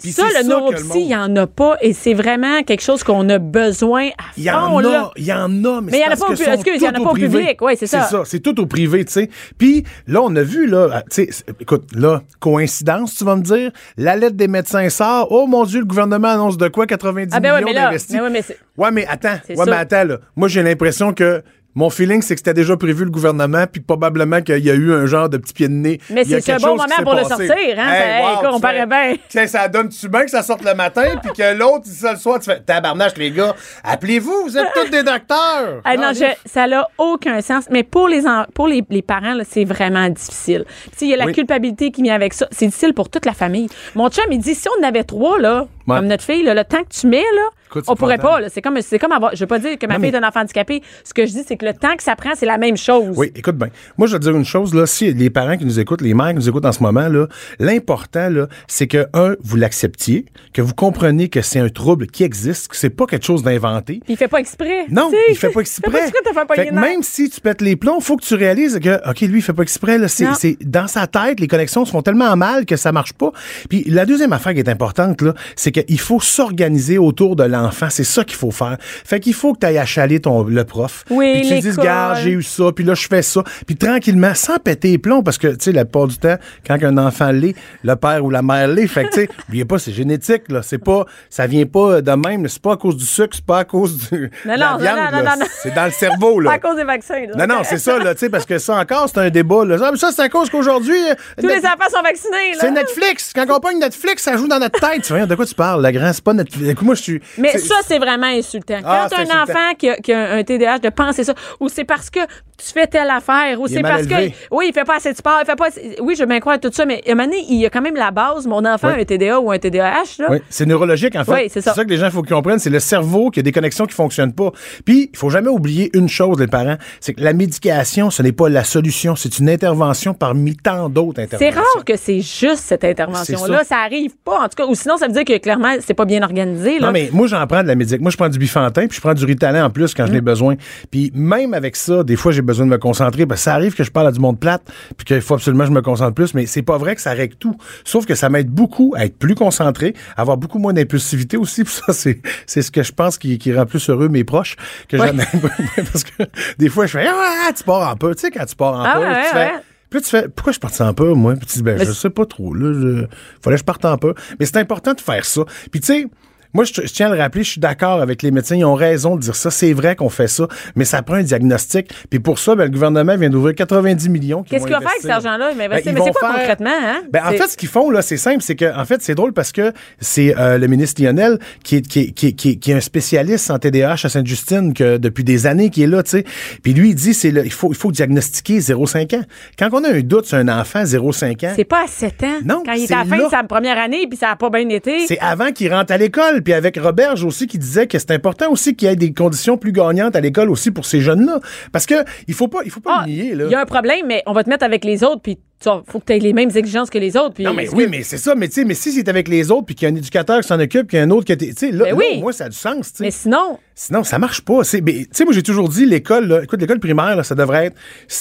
puis ça, le neuropsy, il n'y en a pas et c'est vraiment quelque chose qu'on a besoin à Il y en fond, là. a, il y en a, mais, Mais c'est en a parce pas au que sont excuse, y en a pas au privé. public. Ouais, c'est ça. C'est ça, c'est tout au privé, tu sais. Puis là, on a vu, là, ah, tu sais, écoute, là, coïncidence, tu vas me dire, la lettre des médecins sort, oh mon Dieu, le gouvernement annonce de quoi, 90 Ah ben ouais, millions mais là, d'investis. mais ouais, mais Ouais, mais attends, ouais, mais attends, là. Moi, j'ai l'impression que mon feeling, c'est que c'était déjà prévu le gouvernement, puis probablement qu'il y a eu un genre de petit pied de nez. Mais c'est un bon moment pour le sortir, hein? Hey, wow, on tu paraît bien. Tiens, ça donne-tu bien que ça sorte le matin, puis que l'autre, il dit ça le soir, tu fais tabarnache, les gars, appelez-vous, vous êtes tous des docteurs. Ah non, je- ça n'a aucun sens. Mais pour les, en- pour les, les parents, c'est vraiment difficile. Il y a la Oui. culpabilité qui vient avec ça. C'est difficile pour toute la famille. Mon chum, il dit si on en avait trois, là, Ouais. comme notre fille, là, le temps que tu mets, là, Écoute, on pourrait pas. C'est comme, c'est comme avoir. Je veux pas dire que ma Non, fille mais- est un enfant handicapé. Ce que je dis, c'est que le temps que ça prend, c'est la même chose. Oui, écoute bien. Moi, je vais te dire une chose, là. Si les parents qui nous écoutent, les mères qui nous écoutent en ce moment, là, l'important, là, c'est que, un, vous l'acceptiez, que vous compreniez que c'est un trouble qui existe, que c'est pas quelque chose d'inventé. Il fait pas exprès. Non, il fait pas exprès. Fait pas exprès Fait que même si tu pètes les plombs, faut que tu réalises que, OK, lui, il fait pas exprès, là. C'est, dans sa tête, les connexions sont tellement mal que ça marche pas. Puis la deuxième affaire qui est importante, là, c'est qu'il faut s'organiser autour de l'enfant. C'est ça qu'il faut faire. Fait qu'il faut que tu ailles achaler ton, le prof. Oui, Puis que tu lui dises, garde, j'ai eu ça, puis là, je fais ça. Puis tranquillement, sans péter les plombs, parce que, tu sais, la plupart du temps, quand un enfant l'est, le père ou la mère l'est. Fait que, tu sais, oubliez pas, c'est génétique, là. C'est pas, ça vient pas de même. C'est pas à cause du sucre, c'est pas à cause du, Non, non, viande, non, non, non. C'est dans le cerveau, Pas là. à cause des vaccins. là. Non, non, c'est ça, là, tu sais, parce que ça encore, c'est un débat, là. Ah, mais ça, c'est à cause qu'aujourd'hui. euh, Tous les enfants sont vaccinés. là. c'est Netflix. Quand on pogne Netflix, ça joue dans notre tête. Tu vois, de quoi tu parles? La grande, c'est pas Netflix. Écoute, moi, je suis. Mais Mais c'est- ça, c'est vraiment insultant. Ah, Quand c'est un insultant. enfant qui a, qui a un TDAH de penser ça, ou c'est parce que tu fais telle affaire, ou c'est parce élevé. que, oui, il fait pas assez de sport, il fait pas assez- oui, je bien croire tout ça, mais à un moment donné, il y a quand même la base, mon enfant Oui. a un TDA ou un TDAH, là. Oui, c'est neurologique en fait. Oui, c'est ça. que les gens faut qu'ils comprennent, c'est le cerveau qui a des connexions qui fonctionnent pas. Puis il faut jamais oublier une chose les parents, c'est que la médication, ce n'est pas la solution, c'est une intervention parmi tant d'autres C'est interventions. rare que c'est juste cette intervention-là. C'est Ça. arrive pas, en tout cas. Ou sinon, ça veut dire que clairement, c'est pas bien organisé. Là. Non, mais moi, j'en prends de la médic. Moi, je prends du bifantin, puis je prends du ritalin en plus quand Hum. je l'ai besoin. Puis même avec ça, des fois, j'ai besoin de me concentrer, parce que ça arrive que je parle à du monde plate, puis qu'il faut absolument que je me concentre plus, mais c'est pas vrai que ça règle tout. Sauf que ça m'aide beaucoup à être plus concentré, à avoir beaucoup moins d'impulsivité aussi, puis ça, c'est, c'est ce que je pense qui, qui rend plus heureux mes proches que Ouais. jamais. parce que des fois, je fais, ah, tu pars en peu. Tu sais, quand tu pars en Ah peu, ouais, tu ouais, fais, puis tu fais, pourquoi je partais en peu, moi? Puis tu dis, ben, Mais je sais pas trop, là. Je, fallait que je parte en peu. Mais c'est important de faire ça. Puis tu sais, moi, je, je tiens à le rappeler, je suis d'accord avec les médecins, ils ont raison de dire ça. C'est vrai qu'on fait ça, mais ça prend un diagnostic. Puis pour ça, ben, le gouvernement vient d'ouvrir 90 millions. Qu'est-ce qu'il va faire avec cet argent-là? Mais, Ben, mais c'est quoi faire- concrètement? Hein? Ben, en fait, ce qu'ils font, là, c'est simple, c'est que, en fait, c'est drôle parce que c'est euh, le ministre Lionel qui est, qui, est- qui, est- qui est- qui est un spécialiste en TDAH à Sainte-Justine que depuis des années qui est là, tu sais. Puis lui, il dit, c'est il faut, il faut diagnostiquer 0,5 ans. Quand on a un doute sur un enfant 0,5 ans, c'est pas à 7 ans. Non, Quand il est à la fin de sa première année, puis ça a pas bien été. C'est avant qu'il rentre à l'école. Puis avec Roberge aussi qui disait que c'est important aussi qu'il y ait des conditions plus gagnantes à l'école aussi pour ces jeunes-là. Parce que il faut pas, il faut pas Ah, le nier. Il y a un problème, mais on va te mettre avec les autres, puis vois, faut que tu aies les mêmes exigences que les autres. Puis Non, mais oui, mais c'est ça. Mais mais si c'est avec les autres, puis qu'il y a un éducateur qui s'en occupe, qu'il y a un autre qui a là, Ben là, oui. moins, ça a du sens. Mais sinon, Sinon, ça marche pas. Tu sais, moi, j'ai toujours dit, l'école, écoute, l'école primaire, là, ça devrait être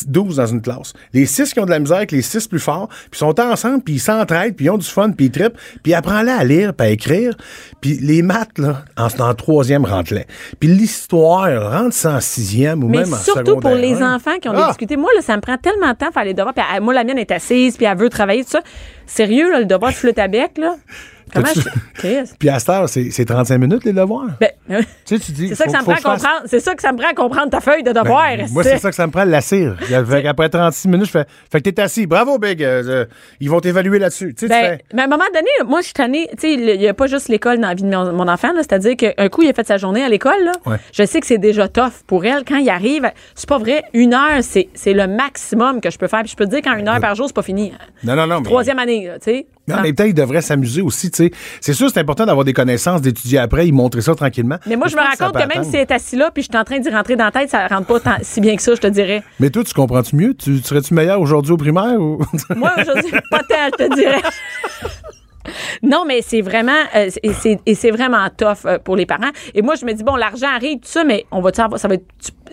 12 dans une classe. Les 6 qui ont de la misère avec les 6 plus forts, puis ils sont ensemble, puis ils s'entraident, puis ils ont du fun, puis ils trippent, puis apprends-la à lire, puis à écrire. Puis les maths, là, en, en troisième, rentre-les. Puis l'histoire, rentre en sixième ou mais même en surtout pour secondaire les enfants qui ont Ah! difficultés. Moi, là, ça me prend tellement de temps à faire les devoirs. Puis elle- moi, la mienne est assise, puis elle veut travailler, tout ça. Sérieux, là, le devoir de flûte à bec, là? Comment je. Puis à cette heure, c'est c'est 35 minutes, les devoirs? Ben, tu sais, tu dis. c'est ça que ça me prend fasse- comprendre. C'est ça que ça me prend comprendre ta feuille de Ben, devoir. moi, c'est ça que ça me prend de la cire. Fait Après 36 minutes, je fais, fait que t'es assis. Bravo, Big. euh, euh, ils vont t'évaluer là-dessus. Ben, fais- mais à un moment donné, moi, je suis tannée. Tu sais, il n'y a pas juste l'école dans la vie de mon, mon enfant. C'est-à-dire qu'un coup, il a fait sa journée à l'école. Ouais. Je sais que c'est déjà tough pour elle. Quand il arrive, c'est pas vrai. Une heure, c'est le maximum que je peux faire. Puis je peux te dire qu'en une heure par jour, c'est pas fini. Non, non, non. Troisième année, tu sais. Mais en même temps, ils devraient s'amuser aussi, tu sais. C'est sûr, c'est important d'avoir des connaissances, d'étudier après, ils montrer ça tranquillement. Mais moi, je me peut que même si elle est assis là, puis je suis en train d'y rentrer dans la tête, ça rentre pas tant- si bien que ça, je te dirais. Mais toi, tu comprends-tu mieux? Tu, tu serais-tu meilleur aujourd'hui au primaire ou? Moi, aujourd'hui, pas tant, je te dirais. Non, mais c'est vraiment euh, et c'est vraiment tough euh, pour les parents. Et moi, je me dis bon, l'argent arrive tout ça, mais on va ça va être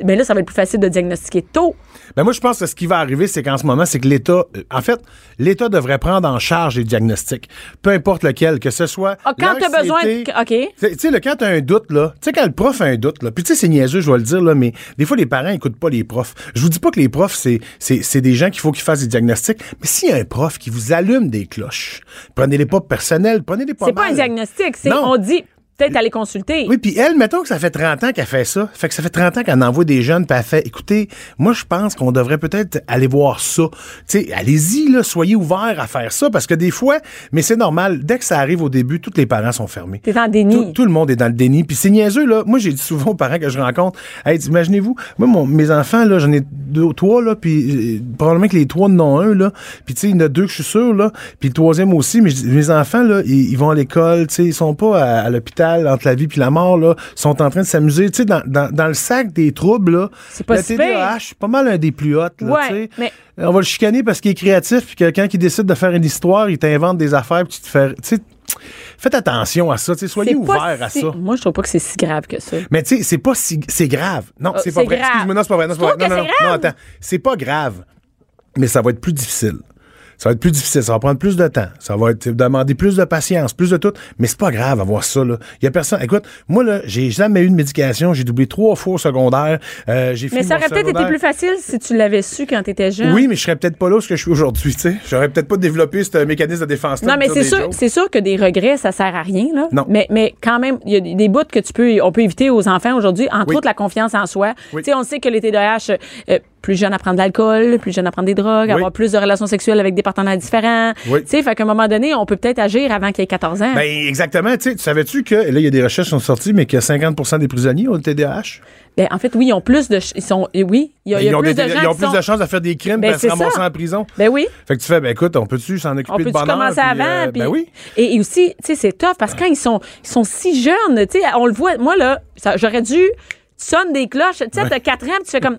mais là ça va être plus facile de diagnostiquer tôt. Ben moi, je pense que ce qui va arriver, c'est qu'en ce moment, c'est que l'État, euh, en fait, l'État devrait prendre en charge les diagnostics, peu importe lequel, que ce soit. Ah, quand t'as besoin de- OK. Tu sais, quand t'as un doute, là, tu sais, quand le prof a un doute, là, puis tu sais, c'est niaiseux, je vais le dire, là, mais des fois, les parents écoutent pas les profs. Je vous dis pas que les profs, c'est, c'est, c'est des gens qu'il faut qu'ils fassent des diagnostics, mais s'il y a un prof qui vous allume des cloches, prenez-les pas personnels, prenez-les pas C'est pas un diagnostic, c'est on dit peut-être aller consulter. Oui, puis elle, mettons que ça fait 30 ans qu'elle fait ça. Fait que ça fait 30 ans qu'elle envoie des jeunes, puis elle fait, écoutez, moi, je pense qu'on devrait peut-être aller voir ça. Tu sais, allez-y, là, soyez ouverts à faire ça, parce que des fois, mais c'est normal, dès que ça arrive au début, tous les parents sont fermés. T'es en déni. Tout, tout le monde est dans le déni. Puis c'est niaiseux, là. Moi, j'ai dit souvent aux parents que je rencontre, hey, imaginez-vous, moi, mon- mes enfants, là, j'en ai deux, trois, là, puis euh, probablement que les trois n'ont un, là. Puis, tu sais, il y en a deux que je suis sûr, là. Puis le troisième aussi. Mais mes enfants, là, ils, ils vont à l'école, tu sais, ils sont pas à, à l'hôpital entre la vie puis la mort, là. Sont en train de s'amuser. Tu sais, dans, dans, dans le sac des troubles, là. Pas TDAH, c'est pas mal un des plus là, Ouais, mais- On va le chicaner parce qu'il est créatif, puis que quand il décide de faire une histoire, il t'invente des affaires, puis tu te fais. Faites attention à ça, soyez ouverts à ça. Moi, je trouve pas que c'est si grave que ça. Mais tu sais, c'est pas si. C'est grave. Non, Euh, c'est pas vrai. grave. Excuse-moi, non, c'est pas vrai. Non, c'est pas Tu vrai. trouves Non, non, non, attends. C'est pas grave. Mais ça va être plus difficile. Ça va être plus difficile, ça va prendre plus de temps, ça va être demander plus de patience, plus de tout, mais c'est pas grave avoir ça là. Il y a personne. Écoute, moi là, j'ai jamais eu de médication, j'ai doublé trois fois au secondaire, euh, j'ai Mais ça aurait peut-être été plus facile si tu l'avais su quand t'étais jeune. Oui, mais je serais peut-être pas là où je suis aujourd'hui, tu sais. J'aurais peut-être pas développé ce mécanisme de défense Non, mais c'est sûr, c'est sûr que des regrets, ça sert à rien, là. Non. Mais, mais quand même, il y a des- des bouts que tu peux, on peut éviter aux enfants aujourd'hui, entre Oui. autres la confiance en soi. Oui. Tu sais, on sait que les TDAH, euh, plus jeune à prendre de l'alcool, plus jeune à prendre des drogues, Oui. avoir plus de relations sexuelles avec des partenaires différents. Oui. Tu sais, fait qu'à un moment donné, on peut peut-être agir avant qu'il ait 14 ans. Ben, exactement. Tu sais, tu savais-tu que, là, il y a des recherches qui sont sorties, mais que 50% des prisonniers ont le TDAH? Ben, en fait, oui, ils ont plus de, ils sont, et oui, il y a, il y a Ben, ils ont, plus des- de gens ils ont plus sont- de chances de faire des crimes Ben, et de se c'est ramasser ça. en prison. Ben oui. Fait que tu fais, ben écoute, on peut-tu s'en On occuper de bonheur? commencer puis, avant? euh, puis- ben oui. Et, et aussi, tu sais, c'est tough parce que quand ils sont, ils sont si jeunes, tu sais, on le voit. Moi, là, j'aurais dû sonne des cloches. Tu sais, t'as 4 ans, tu fais comme,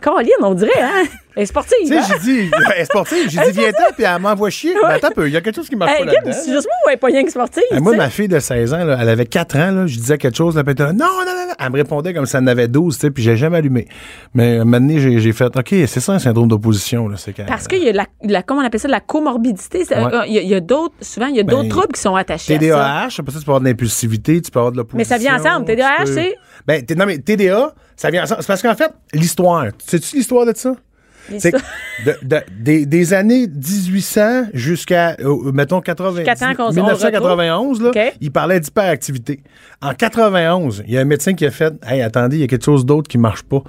Caroline, on dirait, hein? Elle est sportive. Tu sais, hein? j'ai dit, elle est sportive, j'ai dit, viens-ten, puis elle m'envoie chier. Ben, attends un peu, il y a quelque chose qui marche Hey, pas là-dedans. c'est juste moi ou elle pas rien que sportive? Hey, moi, ma fille de 16 ans, là, elle avait 4 ans, là, je disais quelque chose, là, puis elle était non, non, non, non. Elle me répondait comme si elle en avait 12, tu sais, puis j'ai jamais allumé. Mais maintenant, j'ai j'ai fait, OK, c'est ça un syndrome d'opposition, là. c'est que- Parce qu'il y a la, la- comment on appelle ça, la comorbidité. Ouais. euh, Il y a, d'autres, souvent, il y a d'autres Ben, troubles qui sont attachés à ça. TDAH, après ça, tu peux avoir de l'impulsivité, tu peux avoir de l'opposition. Mais ça vient ensemble. TDAH, c'est- Ben, non, mais TDA, ça vient ensemble. C'est parce qu'en fait, l'histoire, sais-tu l'histoire de ça? C'est que de- de- des, des années 1800 jusqu'à, euh, mettons, 80, Jusqu'à temps qu'on- on le 1991, là, il parlait d'hyperactivité. En 91, il y a un médecin qui a fait Hey, attendez, il y a quelque chose d'autre qui marche pas.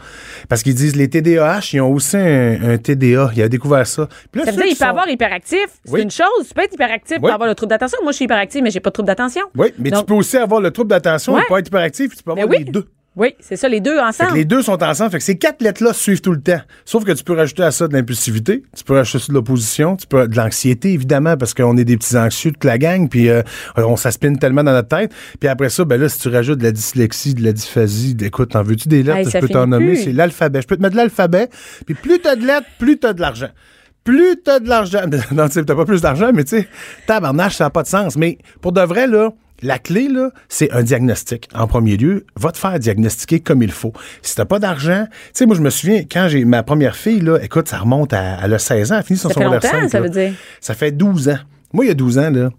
Parce qu'ils disent les TDAH, ils ont aussi un, un TDA. Il a découvert ça. Puis là, Ça veut dire qui qu'il peut sont- avoir hyperactif. C'est Oui. une chose. Tu peux être hyperactif Oui. pour avoir le trouble d'attention. Moi, je suis hyperactive, mais j'ai pas de trouble d'attention. Oui, mais Donc- tu peux aussi avoir le trouble d'attention Ouais. et pas être hyperactif, tu peux avoir Ben oui. les deux. Oui, c'est ça, les deux Fait que ensemble. les deux sont ensemble. Fait que ces quatre lettres-là suivent tout le temps. Sauf que tu peux rajouter à ça de l'impulsivité, tu peux rajouter ça de l'opposition, tu peux de l'anxiété, évidemment, parce qu'on est des petits anxieux toute la gang, puis euh, on s'aspine tellement dans notre tête. Puis après ça, ben là, si tu rajoutes de la dyslexie, de la dysphasie, écoute, t'en veux-tu des lettres? Hey, je peux t'en nommer, c'est l'alphabet. Je peux te mettre de l'alphabet, puis plus t'as de lettres, plus t'as de l'argent. Plus t'as de l'argent. Non, tu sais, t'as pas plus d'argent, mais tu sais, tabarnache, ça n'a pas de sens. Mais pour de vrai, là, la clé, là, c'est un diagnostic. En premier lieu, va te faire diagnostiquer comme il faut. Si t'as pas d'argent, tu sais, moi, je me souviens, quand j'ai ma première fille, là, écoute, ça remonte à, a 16 ans, elle a fini son Ça fait secondaire longtemps, 5, ça là. veut dire. Ça fait 12 ans. Moi, il y a 12 ans, là,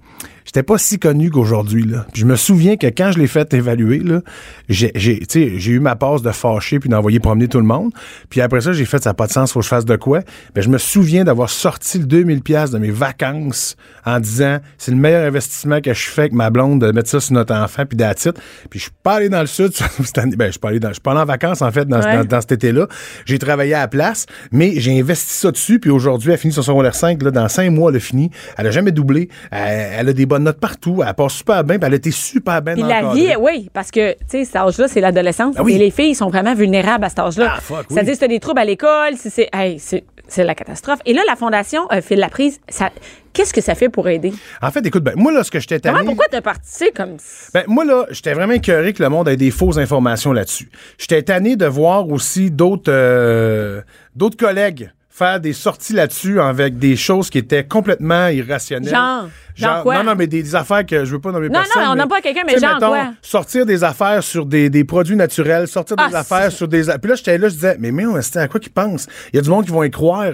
j'étais pas si connu qu'aujourd'hui, là. Puis je me souviens que quand je l'ai fait évaluer, là, j'ai, j'ai, j'ai eu ma passe de fâcher puis d'envoyer promener tout le monde. Puis après ça, j'ai fait, ça n'a pas de sens, faut que je fasse de quoi. Ben, je me souviens d'avoir sorti le 2000 pièces de mes vacances en disant, c'est le meilleur investissement que je fais avec ma blonde de mettre ça sur notre enfant puis d'attitude. Puis je suis pas allé dans le sud cette année. Ben, je suis pas allé dans, je suis pas allé en vacances, en fait, dans, Ouais. dans- dans cet été-là. J'ai travaillé à la place, mais j'ai investi ça dessus, puis aujourd'hui, elle finit son secondaire 5, là, dans cinq mois, elle a fini. Elle a jamais doublé. Elle, elle a des bonnes partout. Elle passe super bien, puis elle été super bien Puis la encadrée. vie, oui, parce que, tu sais, cet âge-là, c'est l'adolescence. Ah oui. Et les filles sont vraiment vulnérables à cet âge-là. Ah, fuck, oui. C'est-à-dire, si t'as des troubles à l'école, si c'est, hey, c'est, c'est la catastrophe. Et là, la Fondation euh, fait de la prise. Ça, qu'est-ce que ça fait pour aider? En fait, écoute, ben, moi, là, ce que j'étais tanné... Comment, pourquoi t'as participé comme Ben, moi, là, j'étais vraiment écœuré que le monde ait des fausses informations là-dessus. J'étais tanné de voir aussi d'autres euh, d'autres collègues faire des sorties là-dessus avec des choses qui étaient complètement irrationnelles. Genre? Genre quoi? Non, non, mais des, des affaires que je veux pas nommer Non, non, personne. on nomme pas quelqu'un, mais tu genre mettons, quoi? Sortir des affaires sur des, des produits naturels, sortir des Ah, affaires c'est- sur des... Puis là, j'étais là, je disais, mais mais c'était à quoi qu'ils pensent? Il y a du monde qui vont y croire,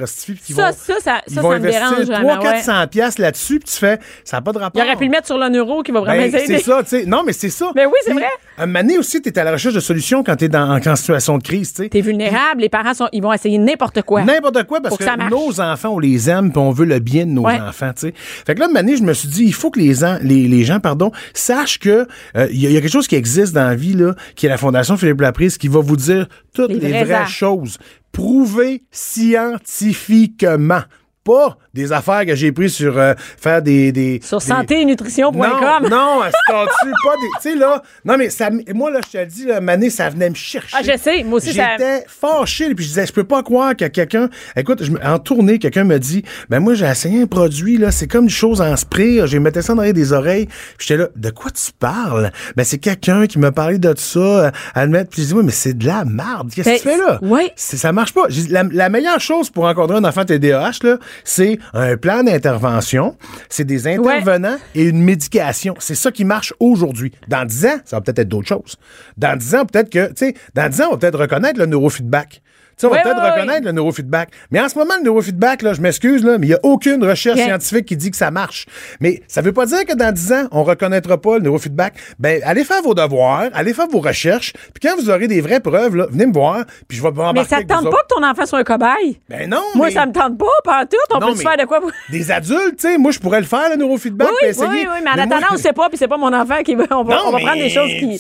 qui Ça, vont... ça, ça, ils ça, vont ça investir dérange vraiment, 300 ouais. 400 pièces là-dessus, puis tu fais, ça n'a pas de rapport. Il aurait pu le mettre sur le neuro qui va vraiment Ben, c'est ça, tu sais. Non, mais c'est ça. Mais oui, c'est vrai. Un donné aussi, tu es à la recherche de solutions quand tu es dans, en situation de crise, tu sais. T'es vulnérable, les parents sont, ils vont essayer n'importe quoi. N'importe quoi, parce que, nos enfants, on les aime, puis on veut le bien de nos enfants, tu sais. Fait que là, année, je me suis dit, il faut que les, les, les gens, pardon, sachent que euh, il y, a- il y a quelque chose qui existe dans la vie, là, qui est la Fondation Philippe Laprise, qui va vous dire toutes Les vraies actes. choses. Prouvées scientifiquement. Pas des affaires que j'ai prises sur euh, faire des, des Sur des- santénutrition.com. Non, non, c'est pas des. Tu sais, là. Non, mais ça, moi, là, je te le dis, là, Mané, ça venait me chercher. Ah, je sais, moi aussi, ça- J'étais fâché, puis je disais, je peux pas croire que quelqu'un. Écoute, je me- en tournée, quelqu'un me dit, ben, moi, j'ai essayé un produit, là, c'est comme une chose en spray, j'ai mettais ça dans les oreilles. Puis j'étais là, de quoi tu parles? Ben, c'est quelqu'un qui m'a parlé de ça, euh, à le mettre, puis je dis, oui, mais c'est de la merde. Qu'est-ce que tu Ben, fais là? oui. Ça marche pas. La, la meilleure chose pour encadrer un enfant TDAH, là, c'est un plan d'intervention, c'est des intervenants et une médication. C'est ça qui marche aujourd'hui. Dans 10 ans, ça va peut-être être d'autres choses. Dans 10 ans, peut-être que, tu sais, dans 10 ans, on va peut-être reconnaître le neurofeedback. Tu sais, on va Oui, peut-être oui, oui. reconnaître le neurofeedback. Mais en ce moment, le neurofeedback, là, je m'excuse, là, mais il n'y a aucune recherche Bien. scientifique qui dit que ça marche. Mais ça veut pas dire que dans 10 ans, on reconnaîtra pas le neurofeedback. Ben, allez faire vos devoirs, allez faire vos recherches, puis quand vous aurez des vraies preuves, là, venez me voir, puis je vais vous embarquer Mais ça te avec vous tente pas que ton enfant soit un cobaye? Ben non, Moi, mais- ça me tente pas, pas tout. On Non, peut se faire de quoi? Des adultes, tu sais, moi, je pourrais le faire, le neurofeedback, Oui, oui, essayer. oui, oui, mais en attendant, on sait pas, puis c'est pas mon enfant qui va. On va, Non, on va prendre des choses qui, des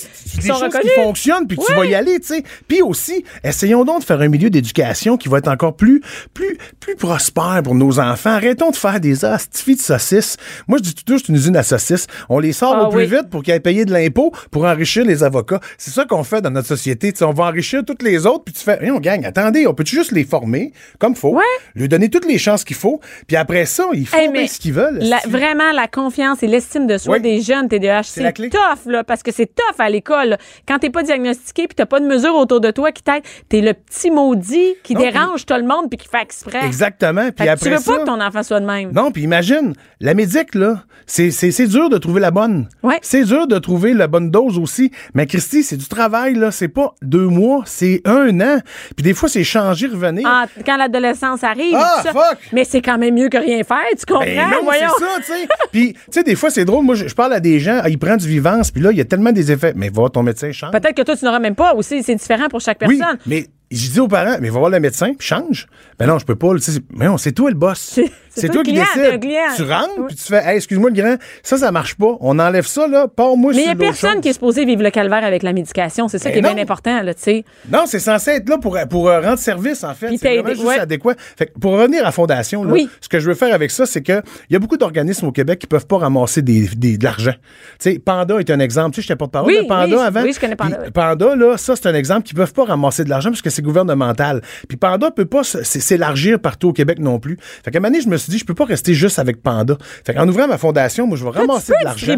sont choses reconnues. qui fonctionnent, puis tu vas y aller, tu sais. Puis aussi, essayons donc de faire un milieu milieu d'éducation qui va être encore plus, plus, plus prospère pour nos enfants. Arrêtons de faire des astifies de saucisses. Moi, je dis toujours, c'est une usine à saucisses. On les sort Ah au plus oui. vite pour qu'ils aient payé de l'impôt pour enrichir les avocats. C'est ça qu'on fait dans notre société. On va enrichir toutes les autres, puis tu fais, on gagne. Attendez, on peut juste les former comme faut, Ouais. lui donner toutes les chances qu'il faut, puis après ça, ils font Hey, bien ce qu'ils veulent. la- vraiment, la confiance et l'estime de soi des jeunes TDAH, la c'est tough, là, parce que c'est tough à l'école. Quand t'es pas diagnostiqué puis t'as pas de mesure autour de toi qui t'aide, t'es le petit maudit qui Non, dérange tout le monde puis qui fait exprès. Exactement. Puis après tu veux ça, pas que ton enfant soit de même. Non, puis imagine, la médic, là, c'est, dur de trouver la bonne. Ouais. C'est dur de trouver la bonne dose aussi. Mais Christy, c'est du travail, là. C'est pas deux mois, c'est un an. Puis des fois, c'est changer, revenir. Ah, quand l'adolescence arrive. Ah, ça. fuck! Mais c'est quand même mieux que rien faire, tu comprends? Ben non, Voyons. c'est ça, tu sais. Puis, tu sais, des fois, c'est drôle. Moi, je, je parle à des gens, ah, ils prennent du vivance, puis là, il y a tellement des effets. Mais va, ton médecin change. Peut-être que toi, tu n'auras même pas aussi. C'est différent pour chaque Oui, personne. mais je dis aux parents, mais va voir le médecin, puis change. Ben non, je peux pas. Mais non, c'est toi le boss. C'est- toi qui client, client. Tu rentres, Oui. puis tu fais, hey, excuse-moi le grand, ça, ça marche pas. On enlève ça, là, pars-moi Mais il n'y a personne chose. qui est supposé vivre le calvaire avec la médication. C'est ça Ben qui est bien important, là, tu sais. Non, c'est censé être là pour, pour euh, rendre service, en fait. Puis C'est vraiment juste ouais. adéquat. Fait que pour revenir à Fondation, là, Oui. ce que je veux faire avec ça, c'est que il y a beaucoup d'organismes au Québec qui peuvent pas ramasser des, des- de l'argent. Tu sais, Panda est un exemple. Tu sais, je t'ai pas de parole Oui, de Panda oui, avant. oui, je connais Panda. Panda, là, ça, c'est un exemple qui peuvent pas ramasser de l'argent parce que c'est gouvernemental. Puis Panda peut pas s'élargir partout au Québec non plus. Fait qu'à un moment donné, je me suis dit, je peux pas rester juste avec Panda. Fait qu'en ouvrant ma fondation, moi, je vais tu ramasser peux de l'argent.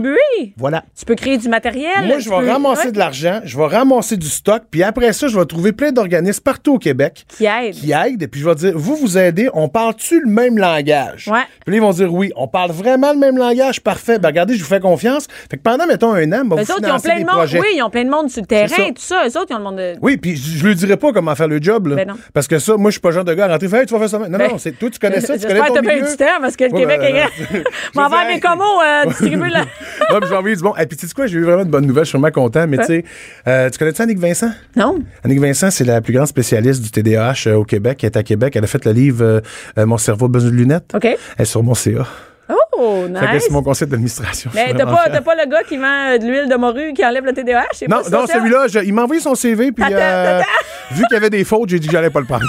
Voilà. Tu peux créer du matériel. Moi, tu je vais peux- ramasser ouais, de l'argent, je vais ramasser du stock, puis après ça, je vais trouver plein d'organismes partout au Québec Qui aide. qui aident, et puis je vais dire, vous, vous aidez, on parle-tu le même langage? Ouais. Puis là, ils vont dire, oui, on parle vraiment le même langage, parfait. Ben, regardez, je vous fais confiance. Fait que pendant, mettons, un an, ben, vous autres, ils ont plein de monde. projets. Oui, ils ont plein de monde sur le terrain ça. tout ça. Eux autres, ils ont le monde de. Oui, puis je je lui dirai pas comment faire le job, là. Ben non. Parce que ça, moi, je suis pas le genre de gars à rentrer, Hey, tu vas faire ça? Non, Ben, non, c'est toi, tu connais ça, tu connais J'espère ton milieu. du temps parce que le Ouais, Québec ben, est grand. M'en je va veux mes comos euh, distribuer là. Puis vais envoyer du bon. Et puis, tu sais quoi, j'ai eu vraiment de bonnes nouvelles, je suis vraiment content, mais tu sais, euh, tu connais-tu Annick Vincent? Non. Annick Vincent, c'est la plus grande spécialiste du TDAH euh, au Québec. Elle est à Québec. Elle a fait le livre euh, Mon cerveau a besoin de lunettes. OK. Elle est sur mon CA. Oh, Fait que nice. c'est mon conseil d'administration. Mais t'as pas, t'as pas le gars qui vend euh, de l'huile de morue qui enlève le TDAH? Non, non, celui-là, je- il m'a envoyé son CV, puis Attends, euh, attends. vu qu'il y avait des fautes, j'ai dit que j'allais pas le prendre.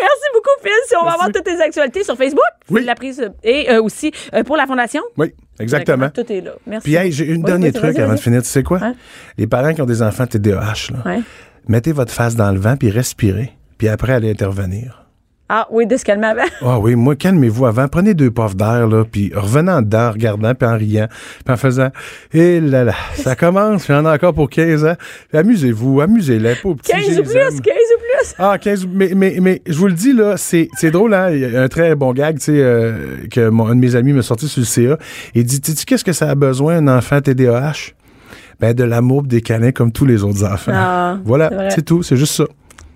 Merci beaucoup, Phil. Si on va avoir toutes tes actualités sur Facebook, Oui. Phil Laprise, et euh, aussi euh, pour la Fondation. oui, exactement. Tout est là. Merci. Puis, hey, j'ai une Oui, dernier vas-y, truc avant de finir. Tu sais quoi? Hein? Les parents qui ont des enfants TDAH, là, Ouais. mettez votre face dans le vent, puis respirez, puis après, allez intervenir. Ah oui, de se calmer avant. Ah oui, moi, calmez-vous avant. Prenez deux puffs d'air, là, puis revenez en dedans, en regardant, puis en riant, puis en faisant « Eh là là, ça commence, j'en ai encore pour 15 ans. Puis Amusez-vous, amusez-les, aux petits, 15 je ou plus, 15 aime. ou plus. Ah, 15, mais, mais, mais je vous le dis, là, c'est, drôle, hein? Il y a un très bon gag, tu sais, euh, que mon, un de mes amis m'a sorti sur le CA. Il dit, tu sais, qu'est-ce que ça a besoin, un enfant TDAH? Ben, de l'amour, des câlins comme tous les autres enfants. Ah, voilà, c'est tout, c'est juste ça.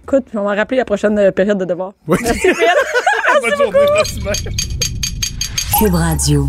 Écoute, on va rappeler la prochaine euh, période de devoir. Oui. Merci, Phil. Bonne journée, merci bien. Cube Radio.